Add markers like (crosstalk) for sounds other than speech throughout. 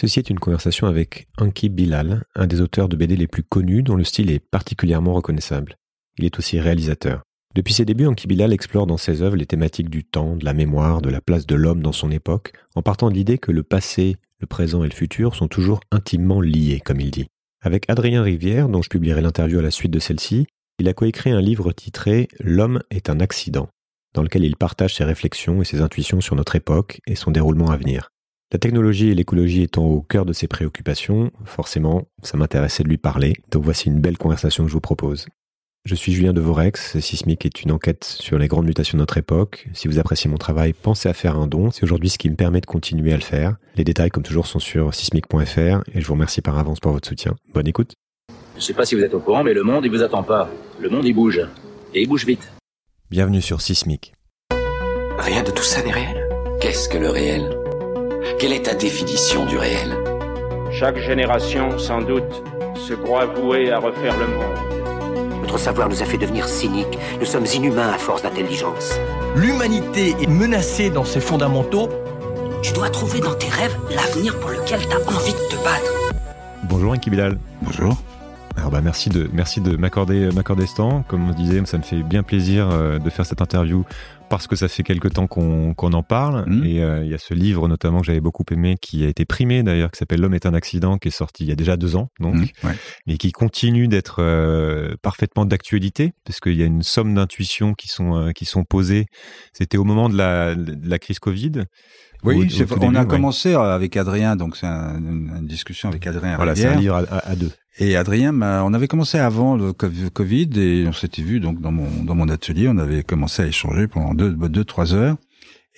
Ceci est une conversation avec Anki Bilal, un des auteurs de BD les plus connus dont le style est particulièrement reconnaissable. Il est aussi réalisateur. Depuis ses débuts, Anki Bilal explore dans ses œuvres les thématiques du temps, de la mémoire, de la place de l'homme dans son époque, en partant de l'idée que le passé, le présent et le futur sont toujours intimement liés, comme il dit. Avec Adrien Rivière, dont je publierai l'interview à la suite de celle-ci, il a coécrit un livre titré L'homme est un accident, dans lequel il partage ses réflexions et ses intuitions sur notre époque et son déroulement à venir. La technologie et l'écologie étant au cœur de ses préoccupations, forcément, ça m'intéressait de lui parler, donc voici une belle conversation que je vous propose. Je suis Julien Devorex, Sismic est une enquête sur les grandes mutations de notre époque. Si vous appréciez mon travail, pensez à faire un don, c'est aujourd'hui ce qui me permet de continuer à le faire. Les détails, comme toujours, sont sur sismic.fr et je vous remercie par avance pour votre soutien. Bonne écoute. Je sais pas si vous êtes au courant, mais le monde, il vous attend pas. Le monde, il bouge. Et il bouge vite. Bienvenue sur Sismic. Rien de tout ça n'est réel. Qu'est-ce que le réel? Quelle est ta définition du réel? Chaque génération, sans doute, se croit vouée à refaire le monde. Notre savoir nous a fait devenir cyniques. Nous sommes inhumains à force d'intelligence. L'humanité est menacée dans ses fondamentaux. Tu dois trouver dans tes rêves l'avenir pour lequel tu as envie de te battre. Bonjour Inki Bilal. Bonjour. Alors bah merci de merci de m'accorder m'accorder ce temps. Comme on disait, ça me fait bien plaisir euh, de faire cette interview parce que ça fait quelque temps qu'on en parle. Mmh. Et euh, il y a ce livre notamment que j'avais beaucoup aimé, qui a été primé d'ailleurs, qui s'appelle L'homme est un accident, qui est sorti il y a déjà deux ans, donc, mmh, mais qui continue d'être euh, parfaitement d'actualité, parce qu'il y a une somme d'intuitions qui sont qui sont posées. C'était au moment de la, de la crise Covid. Oui, on a commencé avec Adrien, donc c'est une discussion avec Adrien. Voilà, c'est un livre à, deux. Et Adrien, on avait commencé avant le Covid et on s'était vu donc dans mon dans mon atelier, on avait commencé à échanger pendant deux deux trois heures.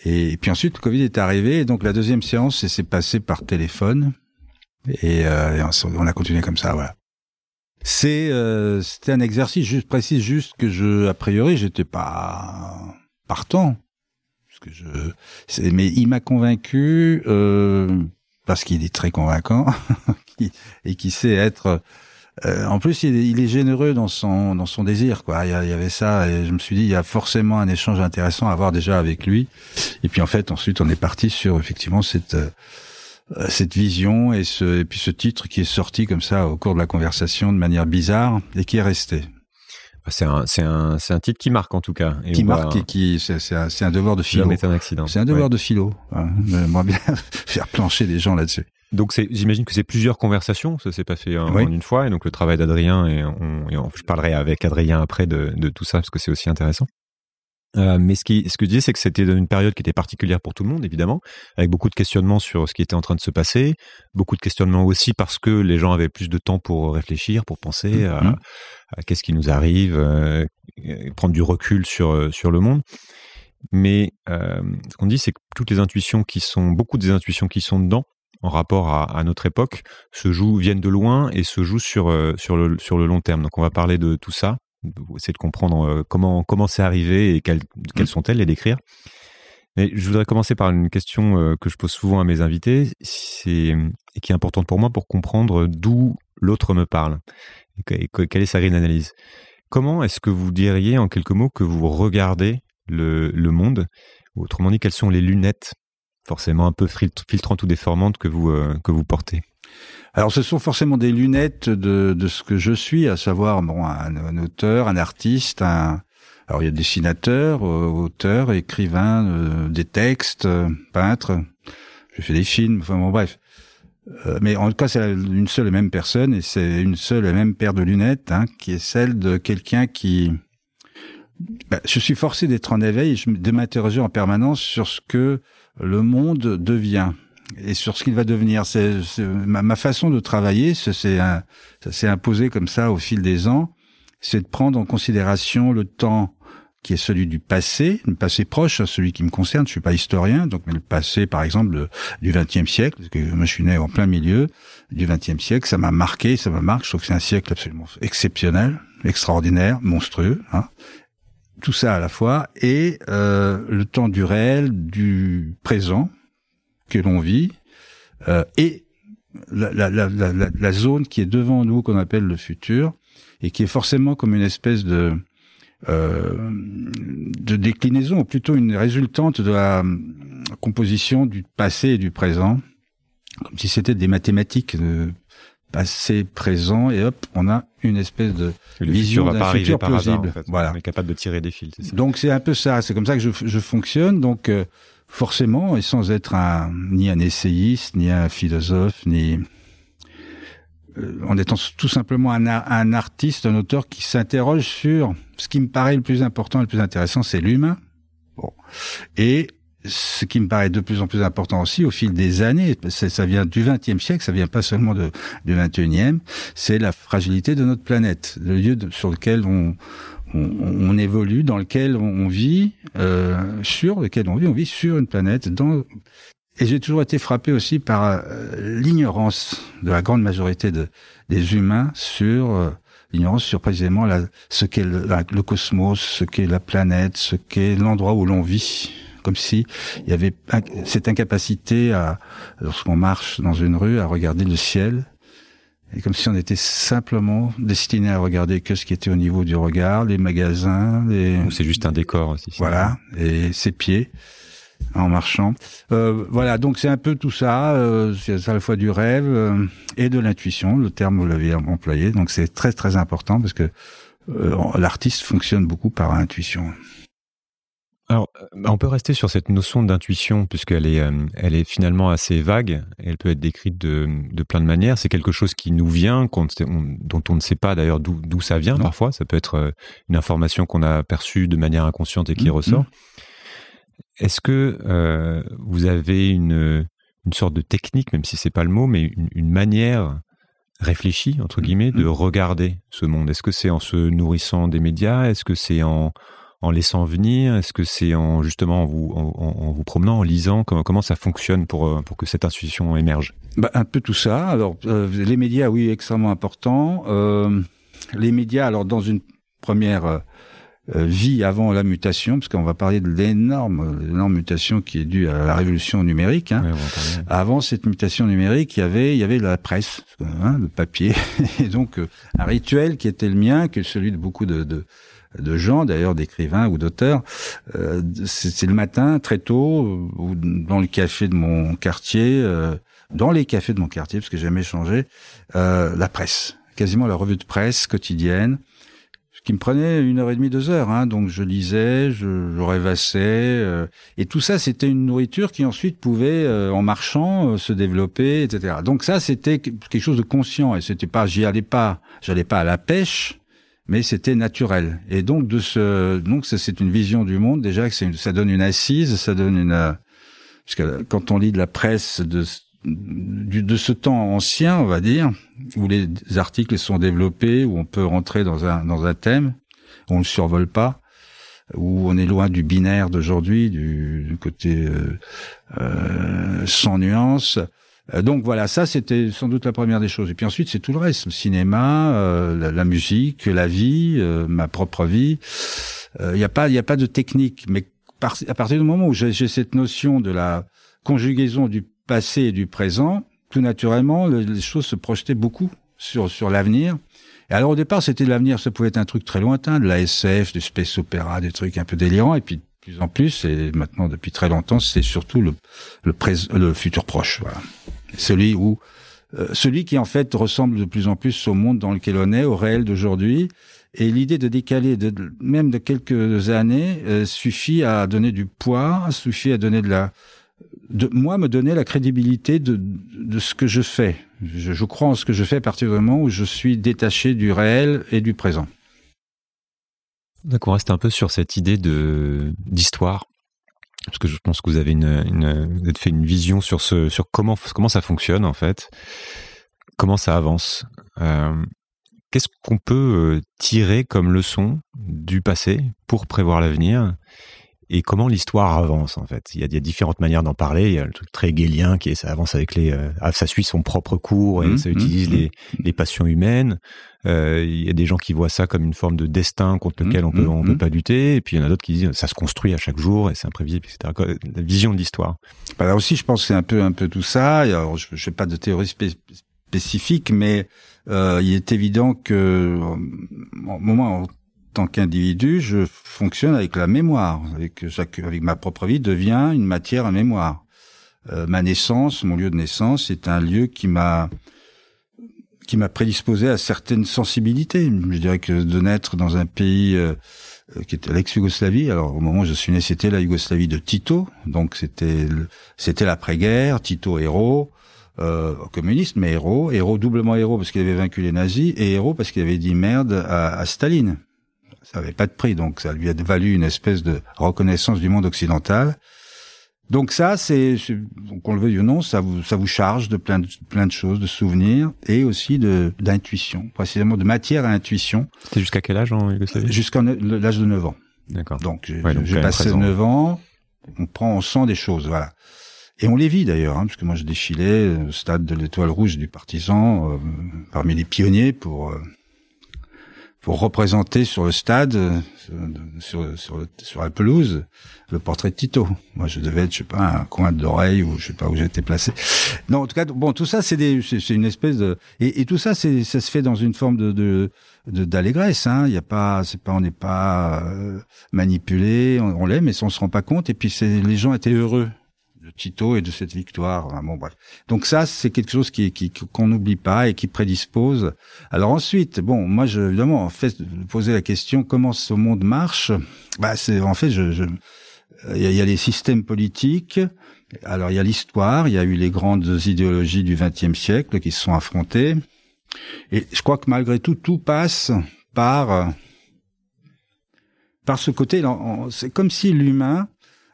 Et puis ensuite le Covid est arrivé et donc la deuxième séance s'est passée par téléphone et, euh, on a continué comme ça, voilà. C'est euh, c'était un exercice, juste précise juste que je a priori j'étais pas partant que je, mais il m'a convaincu euh, parce qu'il est très convaincant (laughs) et qui sait être. Euh, en plus, il est, il est, généreux dans son dans son désir, quoi. Il y, avait ça, et je me suis dit, il y a forcément un échange intéressant à avoir déjà avec lui. Et puis en fait, ensuite, on est parti sur effectivement cette euh, cette vision et ce et puis ce titre qui est sorti comme ça au cours de la conversation de manière bizarre et qui est resté. C'est un, c'est un, c'est un titre qui marque en tout cas. Et qui marque et qui, c'est, c'est un, c'est un devoir de philo. un accident. C'est un devoir de philo. J'aimerais bien (laughs) faire plancher des gens là-dessus. Donc j'imagine que c'est plusieurs conversations, ça s'est pas fait en, une fois, et donc le travail d'Adrien et, on, et je parlerai avec Adrien après de, de tout ça parce que c'est aussi intéressant. Euh, mais ce, qui, ce que je disais, c'est que c'était une période qui était particulière pour tout le monde, évidemment, avec beaucoup de questionnements sur ce qui était en train de se passer, beaucoup de questionnements aussi parce que les gens avaient plus de temps pour réfléchir, pour penser à, mm-hmm. qu'est-ce qui nous arrive, euh, prendre du recul sur, euh, sur le monde. Mais euh, ce qu'on dit, c'est que toutes les intuitions qui sont, beaucoup des intuitions qui sont dedans, en rapport à, à, notre époque, se jouent, viennent de loin et se jouent sur, euh, sur, le, sur le long terme. Donc on va parler de tout ça essayer de comprendre euh, comment comment c'est arrivé et quelles, quelles mmh. sont-elles et d'écrire. Mais je voudrais commencer par une question euh, que je pose souvent à mes invités, c'est et qui est importante pour moi pour comprendre d'où l'autre me parle et quelle est sa grille d'analyse. Comment est-ce que vous diriez en quelques mots que vous regardez le, le monde? Autrement dit, quelles sont les lunettes, forcément un peu filtrantes ou déformantes que vous euh, que vous portez alors, ce sont forcément des lunettes de, de ce que je suis, à savoir bon, un, auteur, un artiste, un, alors il y a dessinateur, euh, auteur, écrivain, euh, des textes, euh, peintre. Je fais des films. Enfin bon, bref. mais en tout cas, c'est une seule et même personne et c'est une seule et même paire de lunettes hein, qui est celle de quelqu'un qui. Ben, je suis forcé d'être en éveil et de m'interroger en permanence sur ce que le monde devient et sur ce qu'il va devenir. C'est ma, ma, façon de travailler, c'est ça s'est imposé comme ça au fil des ans, c'est de prendre en considération le temps qui est celui du passé, le passé proche, hein, celui qui me concerne. Je suis pas historien, donc mais le passé, par exemple, du XXe siècle, parce que moi je suis né en plein milieu du XXe siècle, ça m'a marqué, ça me marque. Je trouve que c'est un siècle absolument exceptionnel, extraordinaire, monstrueux. Hein. Tout ça à la fois et euh, le temps du réel, du présent, que l'on vit euh, et la, zone qui est devant nous qu'on appelle le futur et qui est forcément comme une espèce de euh, de déclinaison, ou plutôt une résultante de la composition du passé et du présent. comme si c'était des mathématiques passé, présent, et hop, on a une espèce de vision d'un futur plausible. Voilà. On est capable de tirer des fils. Donc c'est un peu ça. C'est comme ça que je, je fonctionne. Donc euh, forcément, et sans être un, ni un essayiste, ni un philosophe, ni euh, en étant tout simplement un, un artiste, un auteur qui s'interroge sur ce qui me paraît le plus important, le plus intéressant, c'est l'humain. Bon. Et ce qui me paraît de plus en plus important aussi au fil des années, ça vient du XXe siècle, ça vient pas seulement du XXIe, c'est la fragilité de notre planète, le lieu sur lequel on, évolue, dans lequel on vit, euh, sur lequel on vit, on vit sur une planète. Dans... Et j'ai toujours été frappé aussi par euh, l'ignorance de la grande majorité de, des humains sur euh, l'ignorance sur précisément ce qu'est le cosmos, ce qu'est la planète, ce qu'est l'endroit où l'on vit comme si il y avait cette incapacité à, lorsqu'on marche dans une rue, à regarder le ciel, et comme si on était simplement destiné à regarder que ce qui était au niveau du regard, les magasins, les... C'est juste un décor aussi. Voilà, et ses pieds en marchant. Euh, voilà, donc c'est un peu tout ça. Euh, c'est à la fois du rêve euh, et de l'intuition. Le terme vous l'avez employé, donc c'est très très important parce que euh, l'artiste fonctionne beaucoup par intuition. Alors, euh, on peut rester sur cette notion d'intuition puisqu'elle est, euh, elle est finalement assez vague. Elle peut être décrite de, de plein de manières. C'est quelque chose qui nous vient, dont on ne sait pas d'ailleurs d'où ça vient parfois. Ça peut être euh, une information qu'on a perçue de manière inconsciente et qui mmh, ressort. Mmh. Est-ce que euh, vous avez une, une sorte de technique, même si c'est pas le mot, mais une, une manière réfléchie entre mmh, guillemets de regarder ce monde? Est-ce que c'est en se nourrissant des médias? Est-ce que c'est en en laissant venir? Est-ce que c'est en justement en vous, en, vous promenant, en lisant? Comment, comment ça fonctionne pour, euh, pour que cette intuition émerge? Bah, Un peu tout ça. Alors, euh, les médias, oui, extrêmement important. Euh, les médias, alors dans une première euh, vie avant la mutation, parce qu'on va parler de l'énorme, l'énorme mutation qui est due à la révolution numérique. Hein. avant cette mutation numérique, il y avait, il y avait la presse, hein, le papier, (laughs) et donc un rituel qui était le mien, que celui de beaucoup de, de de gens, d'ailleurs d'écrivains ou d'auteurs. Euh, c'est le matin, très tôt, ou dans le café de mon quartier, euh, dans les cafés de mon quartier, parce que j'ai jamais changé, euh, la presse, quasiment la revue de presse quotidienne, ce qui me prenait une heure et demie, deux heures. Hein, donc je lisais, je, je rêvassais, euh, et tout ça, c'était une nourriture qui ensuite pouvait, euh, en marchant, se développer, etc. Donc ça, c'était quelque chose de conscient, et c'était pas, j'y allais pas, j'allais pas à la pêche mais c'était naturel. Et donc de ce, donc c'est une vision du monde déjà que ça donne une assise, ça donne une, euh, parce que quand on lit de la presse de de ce temps ancien, on va dire, où les articles sont développés, où on peut rentrer dans un dans un thème, on le survole pas, où on est loin du binaire d'aujourd'hui, du, côté euh, euh, sans nuance. Euh, donc voilà, ça c'était sans doute la première des choses. Et puis ensuite c'est tout le reste, le cinéma, euh, la, musique, la vie, euh, ma propre vie. Il n'y a pas, a pas de technique, mais à partir du moment où j'ai cette notion de la conjugaison du passé et du présent, tout naturellement les choses se projetaient beaucoup sur sur l'avenir. Et alors au départ c'était l'avenir, ça pouvait être un truc très lointain, de la SF, du space opéra, des trucs un peu délirants, et puis de plus en plus, et maintenant depuis très longtemps, c'est surtout le le, le futur proche. Voilà celui où euh, celui qui en fait ressemble de plus en plus au monde dans lequel on est, au réel d'aujourd'hui. Et l'idée de décaler de, même de quelques années euh, suffit à donner du poids, suffit à donner de la, de moi me donner la crédibilité de, de ce que je fais. Je, je crois en ce que je fais à partir du moment où je suis détaché du réel et du présent. Donc on reste un peu sur cette idée de d'histoire parce que je pense que vous avez fait une vision sur comment ça fonctionne en fait, comment ça avance. Euh, Qu'est-ce qu'on peut euh, tirer comme leçon du passé pour prévoir l'avenir? Et comment l'histoire avance en fait? Il y, a, il y a différentes manières d'en parler. Il y a le truc très guélien qui est ça avance avec les, euh, ah, ça suit son propre cours et mmh, ça utilise mmh, les, mmh. les passions humaines. Euh, il y a des gens qui voient ça comme une forme de destin contre lequel on peut on peut pas lutter. Et puis il y en a d'autres qui disent ça se construit à chaque jour et c'est imprévisible, etc. La vision de l'histoire. Bah là aussi, je pense que c'est un peu un peu tout ça. Alors, je ne fais pas de théorie spécifique, mais euh, il est évident que au moment tant qu'individu, je fonctionne avec la mémoire, avec, avec ma propre vie devient une matière à mémoire. ma naissance, mon lieu de naissance, c'est un lieu qui m'a qui m'a prédisposé à certaines sensibilités. Je dirais que de naître dans un pays qui était l'ex-Yougoslavie. Alors au moment où je suis né, c'était la Yougoslavie de Tito, donc c'était c'était l'après-guerre, Tito héros, euh, communiste, mais héros, héros doublement héros parce qu'il avait vaincu les nazis et héros parce qu'il avait dit merde à, à Staline. Ça avait pas de prix, donc ça lui a valu une espèce de reconnaissance du monde occidental. Donc ça, c'est, qu'on le veuille ou non, ça vous, ça vous charge de plein de, plein de choses, de souvenirs et aussi de d'intuition, précisément de matière à intuition. C'était jusqu'à quel âge en Yougoslavie? Jusqu'à l'âge de 9 ans. D'accord. Donc j'ai passé 9 ans, on prend, on sent des choses, voilà. Et on les vit d'ailleurs, hein, parce que moi je défilais au stade de l'Étoile Rouge du Partisan, euh, parmi les pionniers pour euh, pour représenter sur le stade, euh, sur, sur, sur, la pelouse, le portrait de Tito. Moi, je devais être, je sais pas, un coin d'oreille ou je sais pas où j'étais placé. Non, en tout cas, bon, tout ça, c'est une espèce de, et, tout ça, c'est, ça se fait dans une forme de, de, d'allégresse. Hein. Il y a pas, c'est pas, on n'est pas euh, manipulé, on, on l'est, mais on se rend pas compte. Et puis, les gens étaient heureux Tito et de cette victoire. bon, bref. Donc ça, c'est quelque chose qui qu'on n'oublie pas et qui prédispose. Alors ensuite, bon, moi, je, évidemment, en fait, poser la question comment ce monde marche? Bah, c'est en fait, je, je il y, a, les systèmes politiques. Alors il y a l'histoire. Il y a eu les grandes idéologies du XXe siècle qui se sont affrontées. Et je crois que malgré tout, tout passe par par ce côté. C'est comme si l'humain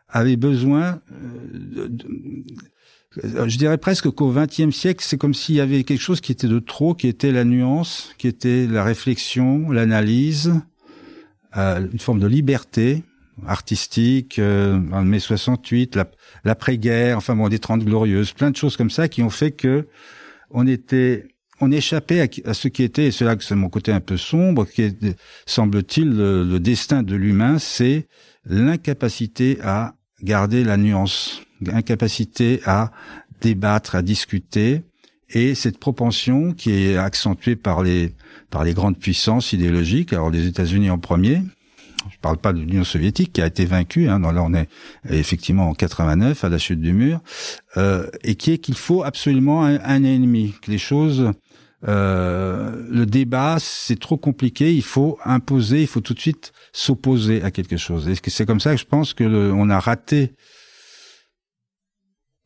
avait besoin, euh, je dirais presque qu'au XXe siècle, c'est comme s'il y avait quelque chose qui était de trop, qui était la nuance, qui était la réflexion, l'analyse, euh, une forme de liberté artistique, euh, en mai 68, l'après-guerre, enfin bon, des Trente Glorieuses, plein de choses comme ça qui ont fait que on était on échappait à, ce qui était, et c'est là que c'est mon côté un peu sombre, qui semble-t-il, le, destin de l'humain, c'est l'incapacité à garder la nuance, incapacité à débattre, à discuter, et cette propension qui est accentuée par les par les grandes puissances idéologiques, alors les États-Unis en premier. Je parle pas de l'Union soviétique qui a été vaincue. Hein, là, on est effectivement en 89 à la chute du mur, euh, et qui est qu'il faut absolument un, ennemi, que les choses euh, le débat, c'est trop compliqué. Il faut imposer, il faut tout de suite s'opposer à quelque chose. Et c'est comme ça que je pense que on a raté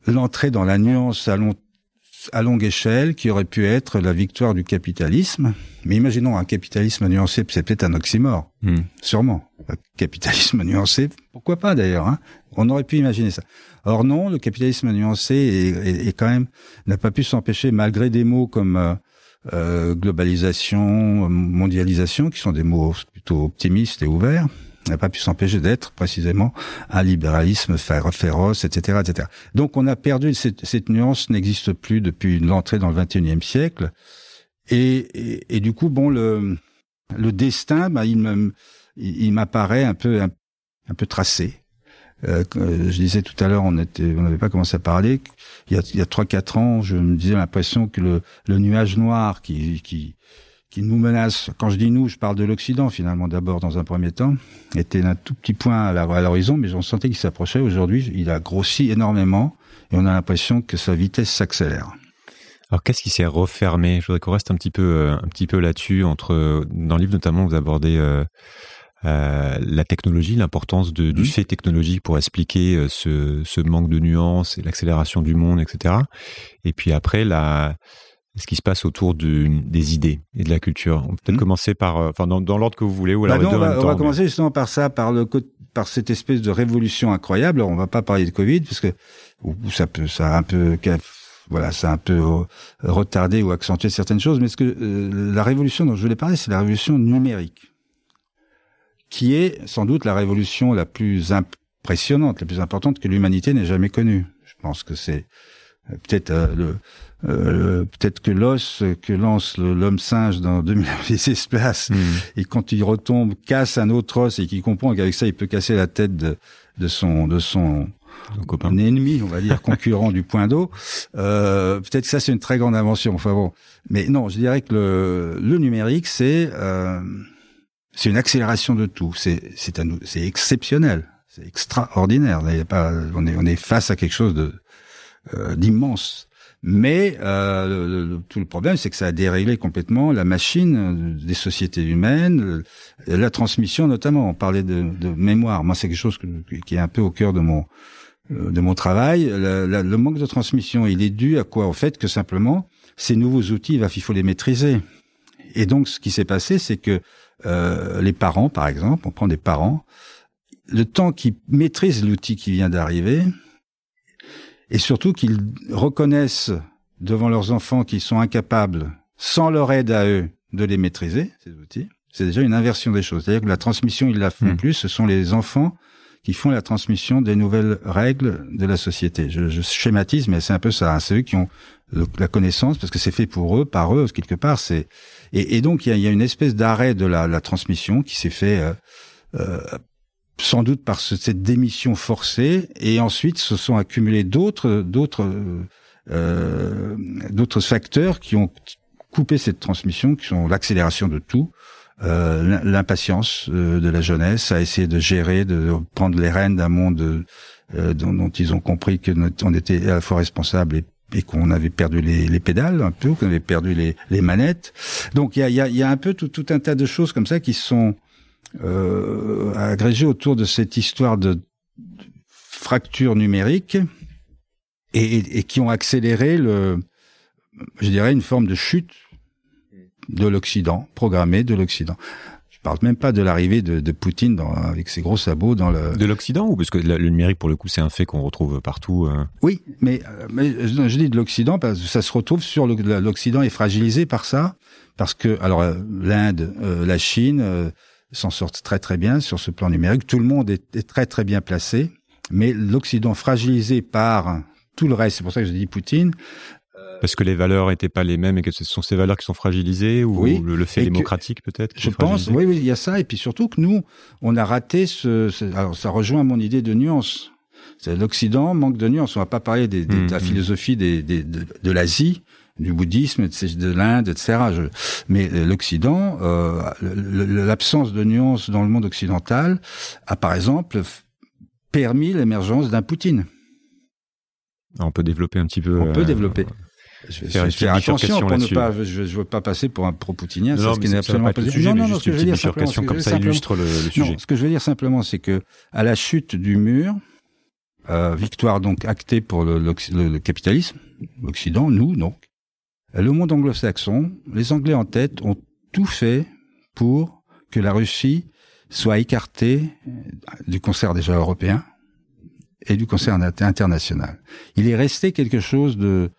l'entrée dans la nuance à, à longue échelle qui aurait pu être la victoire du capitalisme? Mais imaginons un capitalisme nuancé, c'est peut-être un oxymore, hmm. sûrement. capitalisme (laughs) nuancé, pourquoi pas d'ailleurs hein On aurait pu imaginer ça. Or non, le capitalisme nuancé est, est, quand même n'a pas pu s'empêcher, malgré des mots comme euh, euh, globalisation, mondialisation, qui sont des mots plutôt optimistes et ouverts, n'a pas pu s'empêcher d'être précisément un libéralisme féroce, etc., etc. Donc on a perdu cette, nuance n'existe plus depuis l'entrée dans le XXIe siècle, et, et, du coup bon le le destin, bah, il m'apparaît un peu un peu tracé. Euh, je disais tout à l'heure, on était, on n'avait pas commencé à parler. Il y a, il y a trois quatre ans, je me disais l'impression que le, le nuage noir qui, qui qui nous menace, quand je dis nous, je parle de l'Occident finalement d'abord dans un premier temps, était un tout petit point à l'horizon, mais j'en sentais qu'il s'approchait. Aujourd'hui, il a grossi énormément et on a l'impression que sa vitesse s'accélère. Alors qu'est-ce qui s'est refermé? Je voudrais qu'on reste un petit peu, euh, un petit peu là-dessus. Entre dans le livre notamment, vous abordez euh, euh, la technologie, l'importance du mmh. fait technologique pour expliquer euh, ce, ce, manque de nuances et l'accélération du monde, etc. Et puis après, la, ce qui se passe autour de, des idées et de la culture. On peut peut-être mmh. commencer par, euh, enfin, dans, dans l'ordre que vous voulez ou alors bah on, va, on va commencer justement par ça, par le par cette espèce de révolution incroyable. Alors, on va pas parler de Covid parce que ça peut, ça a un peu voilà, ça a un peu retardé ou accentué certaines choses, mais ce que la révolution dont je voulais parler, c'est la révolution numérique qui est sans doute la révolution la plus impressionnante, la plus importante que l'humanité n'ait jamais connue. Je pense que c'est euh, peut-être euh, le euh, peut-être que l'os que lance l'homme singe dans 2000 (laughs) espaces mmh. et quand il retombe casse un autre os et qu'il comprend qu'avec ça il peut casser la tête de, de son de son un ennemi, on va dire concurrent du point d'eau. Euh, peut-être que ça c'est une très grande invention. Enfin bon, mais non, je dirais que le, le numérique c'est euh, c'est une accélération de tout. C'est c'est exceptionnel, c'est extraordinaire. On est on est face à quelque chose de d'immense. Mais euh, tout le problème, c'est que ça a déréglé complètement la machine des sociétés humaines, la transmission notamment. On parlait de, mémoire. Moi, c'est quelque chose qui est un peu au cœur de mon de mon travail. le manque de transmission, il est dû à quoi Au fait que simplement ces nouveaux outils, il faut les maîtriser. Et donc, ce qui s'est passé, c'est que euh, les parents, par exemple, on prend des parents, le temps qu'ils maîtrisent l'outil qui vient d'arriver, et surtout qu'ils reconnaissent devant leurs enfants qu'ils sont incapables, sans leur aide à eux, de les maîtriser, ces outils, c'est déjà une inversion des choses. C'est-à-dire que la transmission, ils la font hmm. plus, ce sont les enfants qui font la transmission des nouvelles règles de la société. Je, je schématise, mais c'est un peu ça. Hein. C'est eux qui ont la connaissance, parce que c'est fait pour eux, par eux, quelque part. C'est et, donc il y a, une espèce d'arrêt de la, transmission qui s'est fait euh, euh, sans doute par cette démission forcée, et ensuite se sont accumulés d'autres d'autres euh, d'autres facteurs qui ont coupé cette transmission, qui sont l'accélération de tout, euh, l'impatience euh, de la jeunesse à essayer de gérer, de prendre les rênes d'un monde euh, dont, dont, ils ont compris que on était à la fois responsable et, et qu'on avait perdu les, les, pédales un peu, qu'on avait perdu les, les manettes. Donc il y a, y, a, un peu tout, tout, un tas de choses comme ça qui sont euh, agrégées autour de cette histoire de, fracture numérique et, et, qui ont accéléré le, je dirais, une forme de chute de l'Occident, programmée de l'Occident. Je parle même pas de l'arrivée de, de, Poutine dans, avec ses gros sabots dans le... De l'Occident ou parce que le numérique, pour le coup, c'est un fait qu'on retrouve partout euh... Oui, mais, euh, mais je, je, dis de l'Occident parce que ça se retrouve sur l'Occident est fragilisé par ça, parce que, alors, euh, l'Inde, euh, la Chine euh, s'en sortent très très bien sur ce plan numérique. Tout le monde est, est très très bien placé, mais l'Occident fragilisé par tout le reste, c'est pour ça que je dis Poutine, parce que les valeurs n'étaient pas les mêmes et que ce sont ces valeurs qui sont fragilisées ou le, fait démocratique peut-être Je pense, oui, oui, il y a ça. Et puis surtout que nous, on a raté ce, alors ça rejoint mon idée de nuance. L'Occident manque de nuance. On va pas parler des, de la mmh, mmh. philosophie des, des, de, de l'Asie, du bouddhisme, de l'Inde, etc. Mais euh, l'Occident, euh, l'absence de nuance dans le monde occidental a par exemple permis l'émergence d'un Poutine. On peut développer un petit peu. On peut euh, développer. Je vais faire, attention pour ne pas, je, ne veux pas passer pour un pro-poutinien, c'est ce qui n'est absolument pas possible. Non, non, non, ce que je veux dire simplement, comme ça illustre le, le sujet. Non, ce que je veux dire simplement, c'est que à la chute du mur, euh, victoire donc actée pour le, le, le capitalisme, l'Occident, nous donc, le monde anglo-saxon, les Anglais en tête, ont tout fait pour que la Russie soit écartée du concert déjà européen et du concert international. Il est resté quelque chose de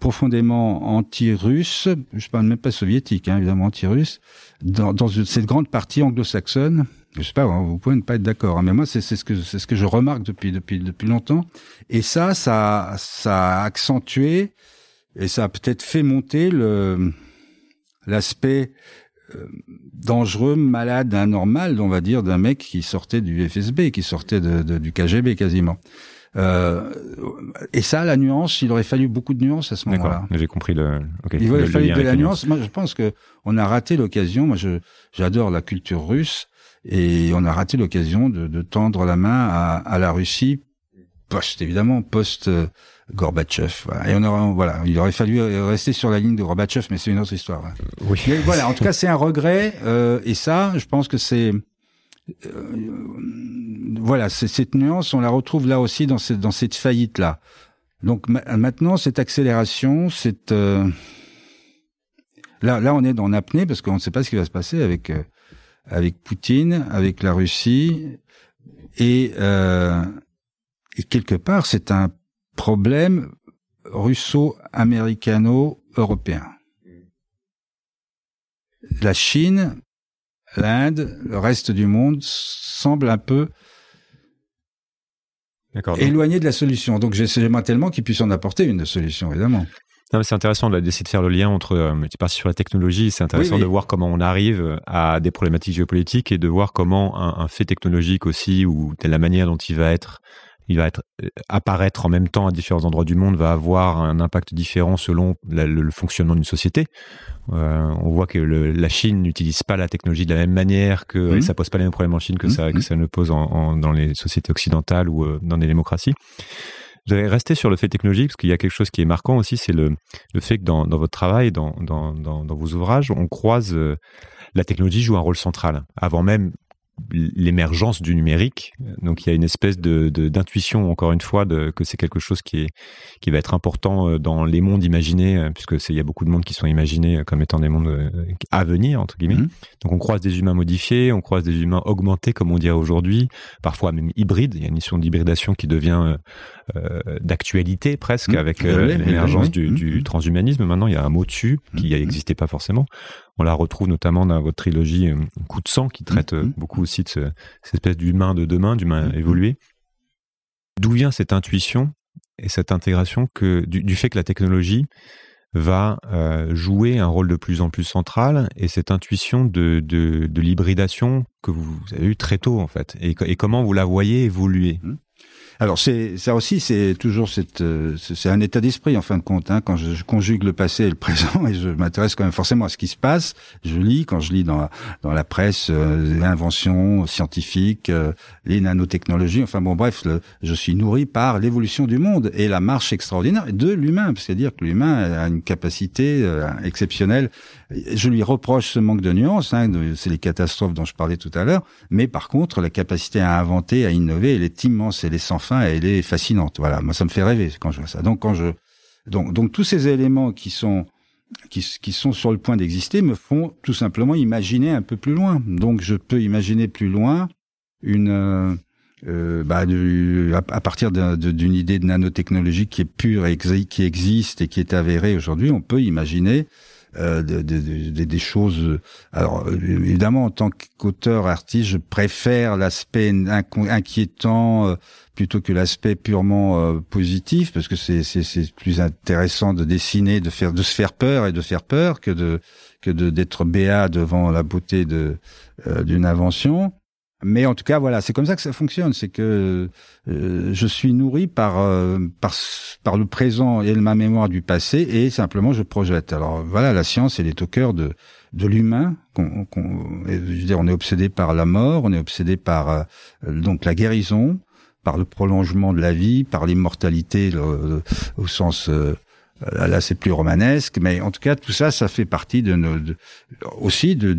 profondément anti-russe, je parle même pas soviétique, hein, évidemment anti-russe, dans, dans, cette grande partie anglo-saxonne. Je sais pas, vous pouvez ne pas être d'accord, hein, mais moi c'est ce que c'est ce que je remarque depuis depuis depuis longtemps. Et ça, ça ça a accentué et ça a peut-être fait monter le l'aspect euh, dangereux, malade, anormal, on va dire, d'un mec qui sortait du FSB, qui sortait de, de, du KGB quasiment. Euh, et ça, la nuance, il aurait fallu beaucoup de nuances à ce moment-là. J'ai compris le. il aurait fallu de la nuance. Moi, je pense que on a raté l'occasion. Moi, je j'adore la culture russe et on a raté l'occasion de, de, tendre la main à, à la Russie post évidemment post euh, Gorbatchev. Voilà. Et on aurait, voilà, il aurait fallu rester sur la ligne de Gorbatchev, mais c'est une autre histoire. Oui. Mais voilà, en tout cas, c'est un regret. Euh, et ça, je pense que c'est euh, voilà, cette nuance, on la retrouve là aussi dans cette, faillite-là. Donc maintenant, cette accélération, cette euh, là, là, on est dans apnée parce qu'on ne sait pas ce qui va se passer avec euh, avec Poutine, avec la Russie, euh, et quelque part, c'est un problème russo-américano-européen. La Chine, l'Inde, le reste du monde semble un peu éloigné de la solution. Donc j'aimerais tellement qu'ils puissent en apporter une solution, évidemment. C'est intéressant d'essayer de faire le lien entre, euh, tu parles sur la technologie, c'est intéressant de voir comment on arrive à des problématiques géopolitiques et de voir comment un, un fait technologique aussi, ou la manière dont il va être il va être euh, apparaître en même temps à différents endroits du monde, va avoir un impact différent selon le, fonctionnement d'une société. Euh, on voit que le, la Chine n'utilise pas la technologie de la même manière que mmh. ça pose pas les mêmes problèmes en Chine que mmh. ça que mmh. ça ne pose en, dans les sociétés occidentales ou euh, dans les démocraties. Je vais rester sur le fait technologique parce qu'il y a quelque chose qui est marquant aussi, c'est le, le fait que dans, dans votre travail, dans, dans, dans, dans, vos ouvrages, on croise la technologie joue un rôle central. Avant même l'émergence du numérique. Donc il y a une espèce de d'intuition encore une fois de, que c'est quelque chose qui est qui va être important euh, dans les mondes imaginés euh, puisque il y a beaucoup de mondes qui sont imaginés euh, comme étant des mondes à venir entre guillemets. Mmh. Donc on croise des humains modifiés, on croise des humains augmentés comme on dirait aujourd'hui, parfois même hybrides. Il y a une mission d'hybridation qui devient euh, d'actualité presque mmh. avec l'émergence du, du, mmh. transhumanisme. Maintenant il y a un mot dessus qui n'existait pas forcément. On la retrouve notamment dans votre trilogie Coup de sang qui traite beaucoup aussi de cette espèce d'humain de demain, d'humain mm-hmm. évolué. D'où vient cette intuition et cette intégration que du, fait que la technologie va euh, jouer un rôle de plus en plus central et cette intuition de, de, l'hybridation que vous avez eu très tôt en fait et, et comment vous la voyez évoluer? Mm-hmm. Alors c'est ça aussi, c'est toujours cette, euh, c'est un état d'esprit en fin de compte. Hein, quand je, conjugue le passé et le (laughs) présent, et je m'intéresse quand même forcément à ce qui se passe. Je lis quand je lis dans la, dans la presse euh, les inventions scientifiques, euh, les nanotechnologies. Enfin bon, bref, je suis nourri par l'évolution du monde et la marche extraordinaire de l'humain. C'est-à-dire que l'humain a une capacité exceptionnelle je lui reproche ce manque de nuances, hein, c'est les catastrophes dont je parlais tout à l'heure, mais par contre, la capacité à inventer, à innover, elle est immense, elle est sans fin, elle est fascinante. Voilà, moi ça me fait rêver quand je vois ça. Donc quand je donc donc tous ces éléments qui sont qui, qui sont sur le point d'exister me font tout simplement imaginer un peu plus loin. Donc je peux imaginer plus loin une euh, euh bah, à, partir d'une idée de nanotechnologie qui est pure et qui existe et qui est avérée aujourd'hui, on peut imaginer euh, de, de, des choses. Alors évidemment, en tant qu'auteur artiste, je préfère l'aspect inquiétant euh, plutôt que l'aspect purement euh, positif, parce que c'est c'est plus intéressant de dessiner, de faire de se faire peur et de faire peur que de que de d'être béat devant la beauté de d'une invention. Mais en tout cas, voilà, c'est comme ça que ça fonctionne. C'est que euh, je suis nourri par, euh, par par le présent et ma mémoire du passé, et simplement je projette. Alors voilà, la science, elle est au cœur de de l'humain. Qu'on, je veux dire, on est obsédé par la mort, on est obsédé par euh, donc la guérison, par le prolongement de la vie, par l'immortalité au sens là, c'est plus romanesque, mais en tout cas, tout ça, ça fait partie de nos, aussi de,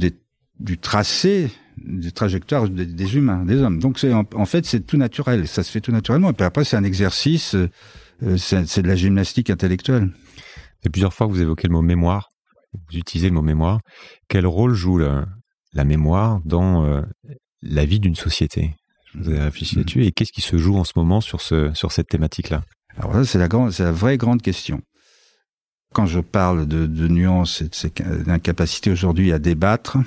du tracé des trajectoires des, humains, des hommes. Donc c'est en, fait c'est tout naturel, ça se fait tout naturellement. Et puis après c'est un exercice, euh, c'est de la gymnastique intellectuelle. Et plusieurs fois vous évoquez le mot mémoire, vous utilisez le mot mémoire. Quel rôle joue la, la mémoire dans euh, la vie d'une société? Vous avez réfléchi là-dessus et qu'est-ce qui se joue en ce moment sur ce sur cette thématique-là? Alors ça c'est la grande, c'est la vraie grande question. Quand je parle de, de nuances et d'incapacité aujourd'hui à débattre,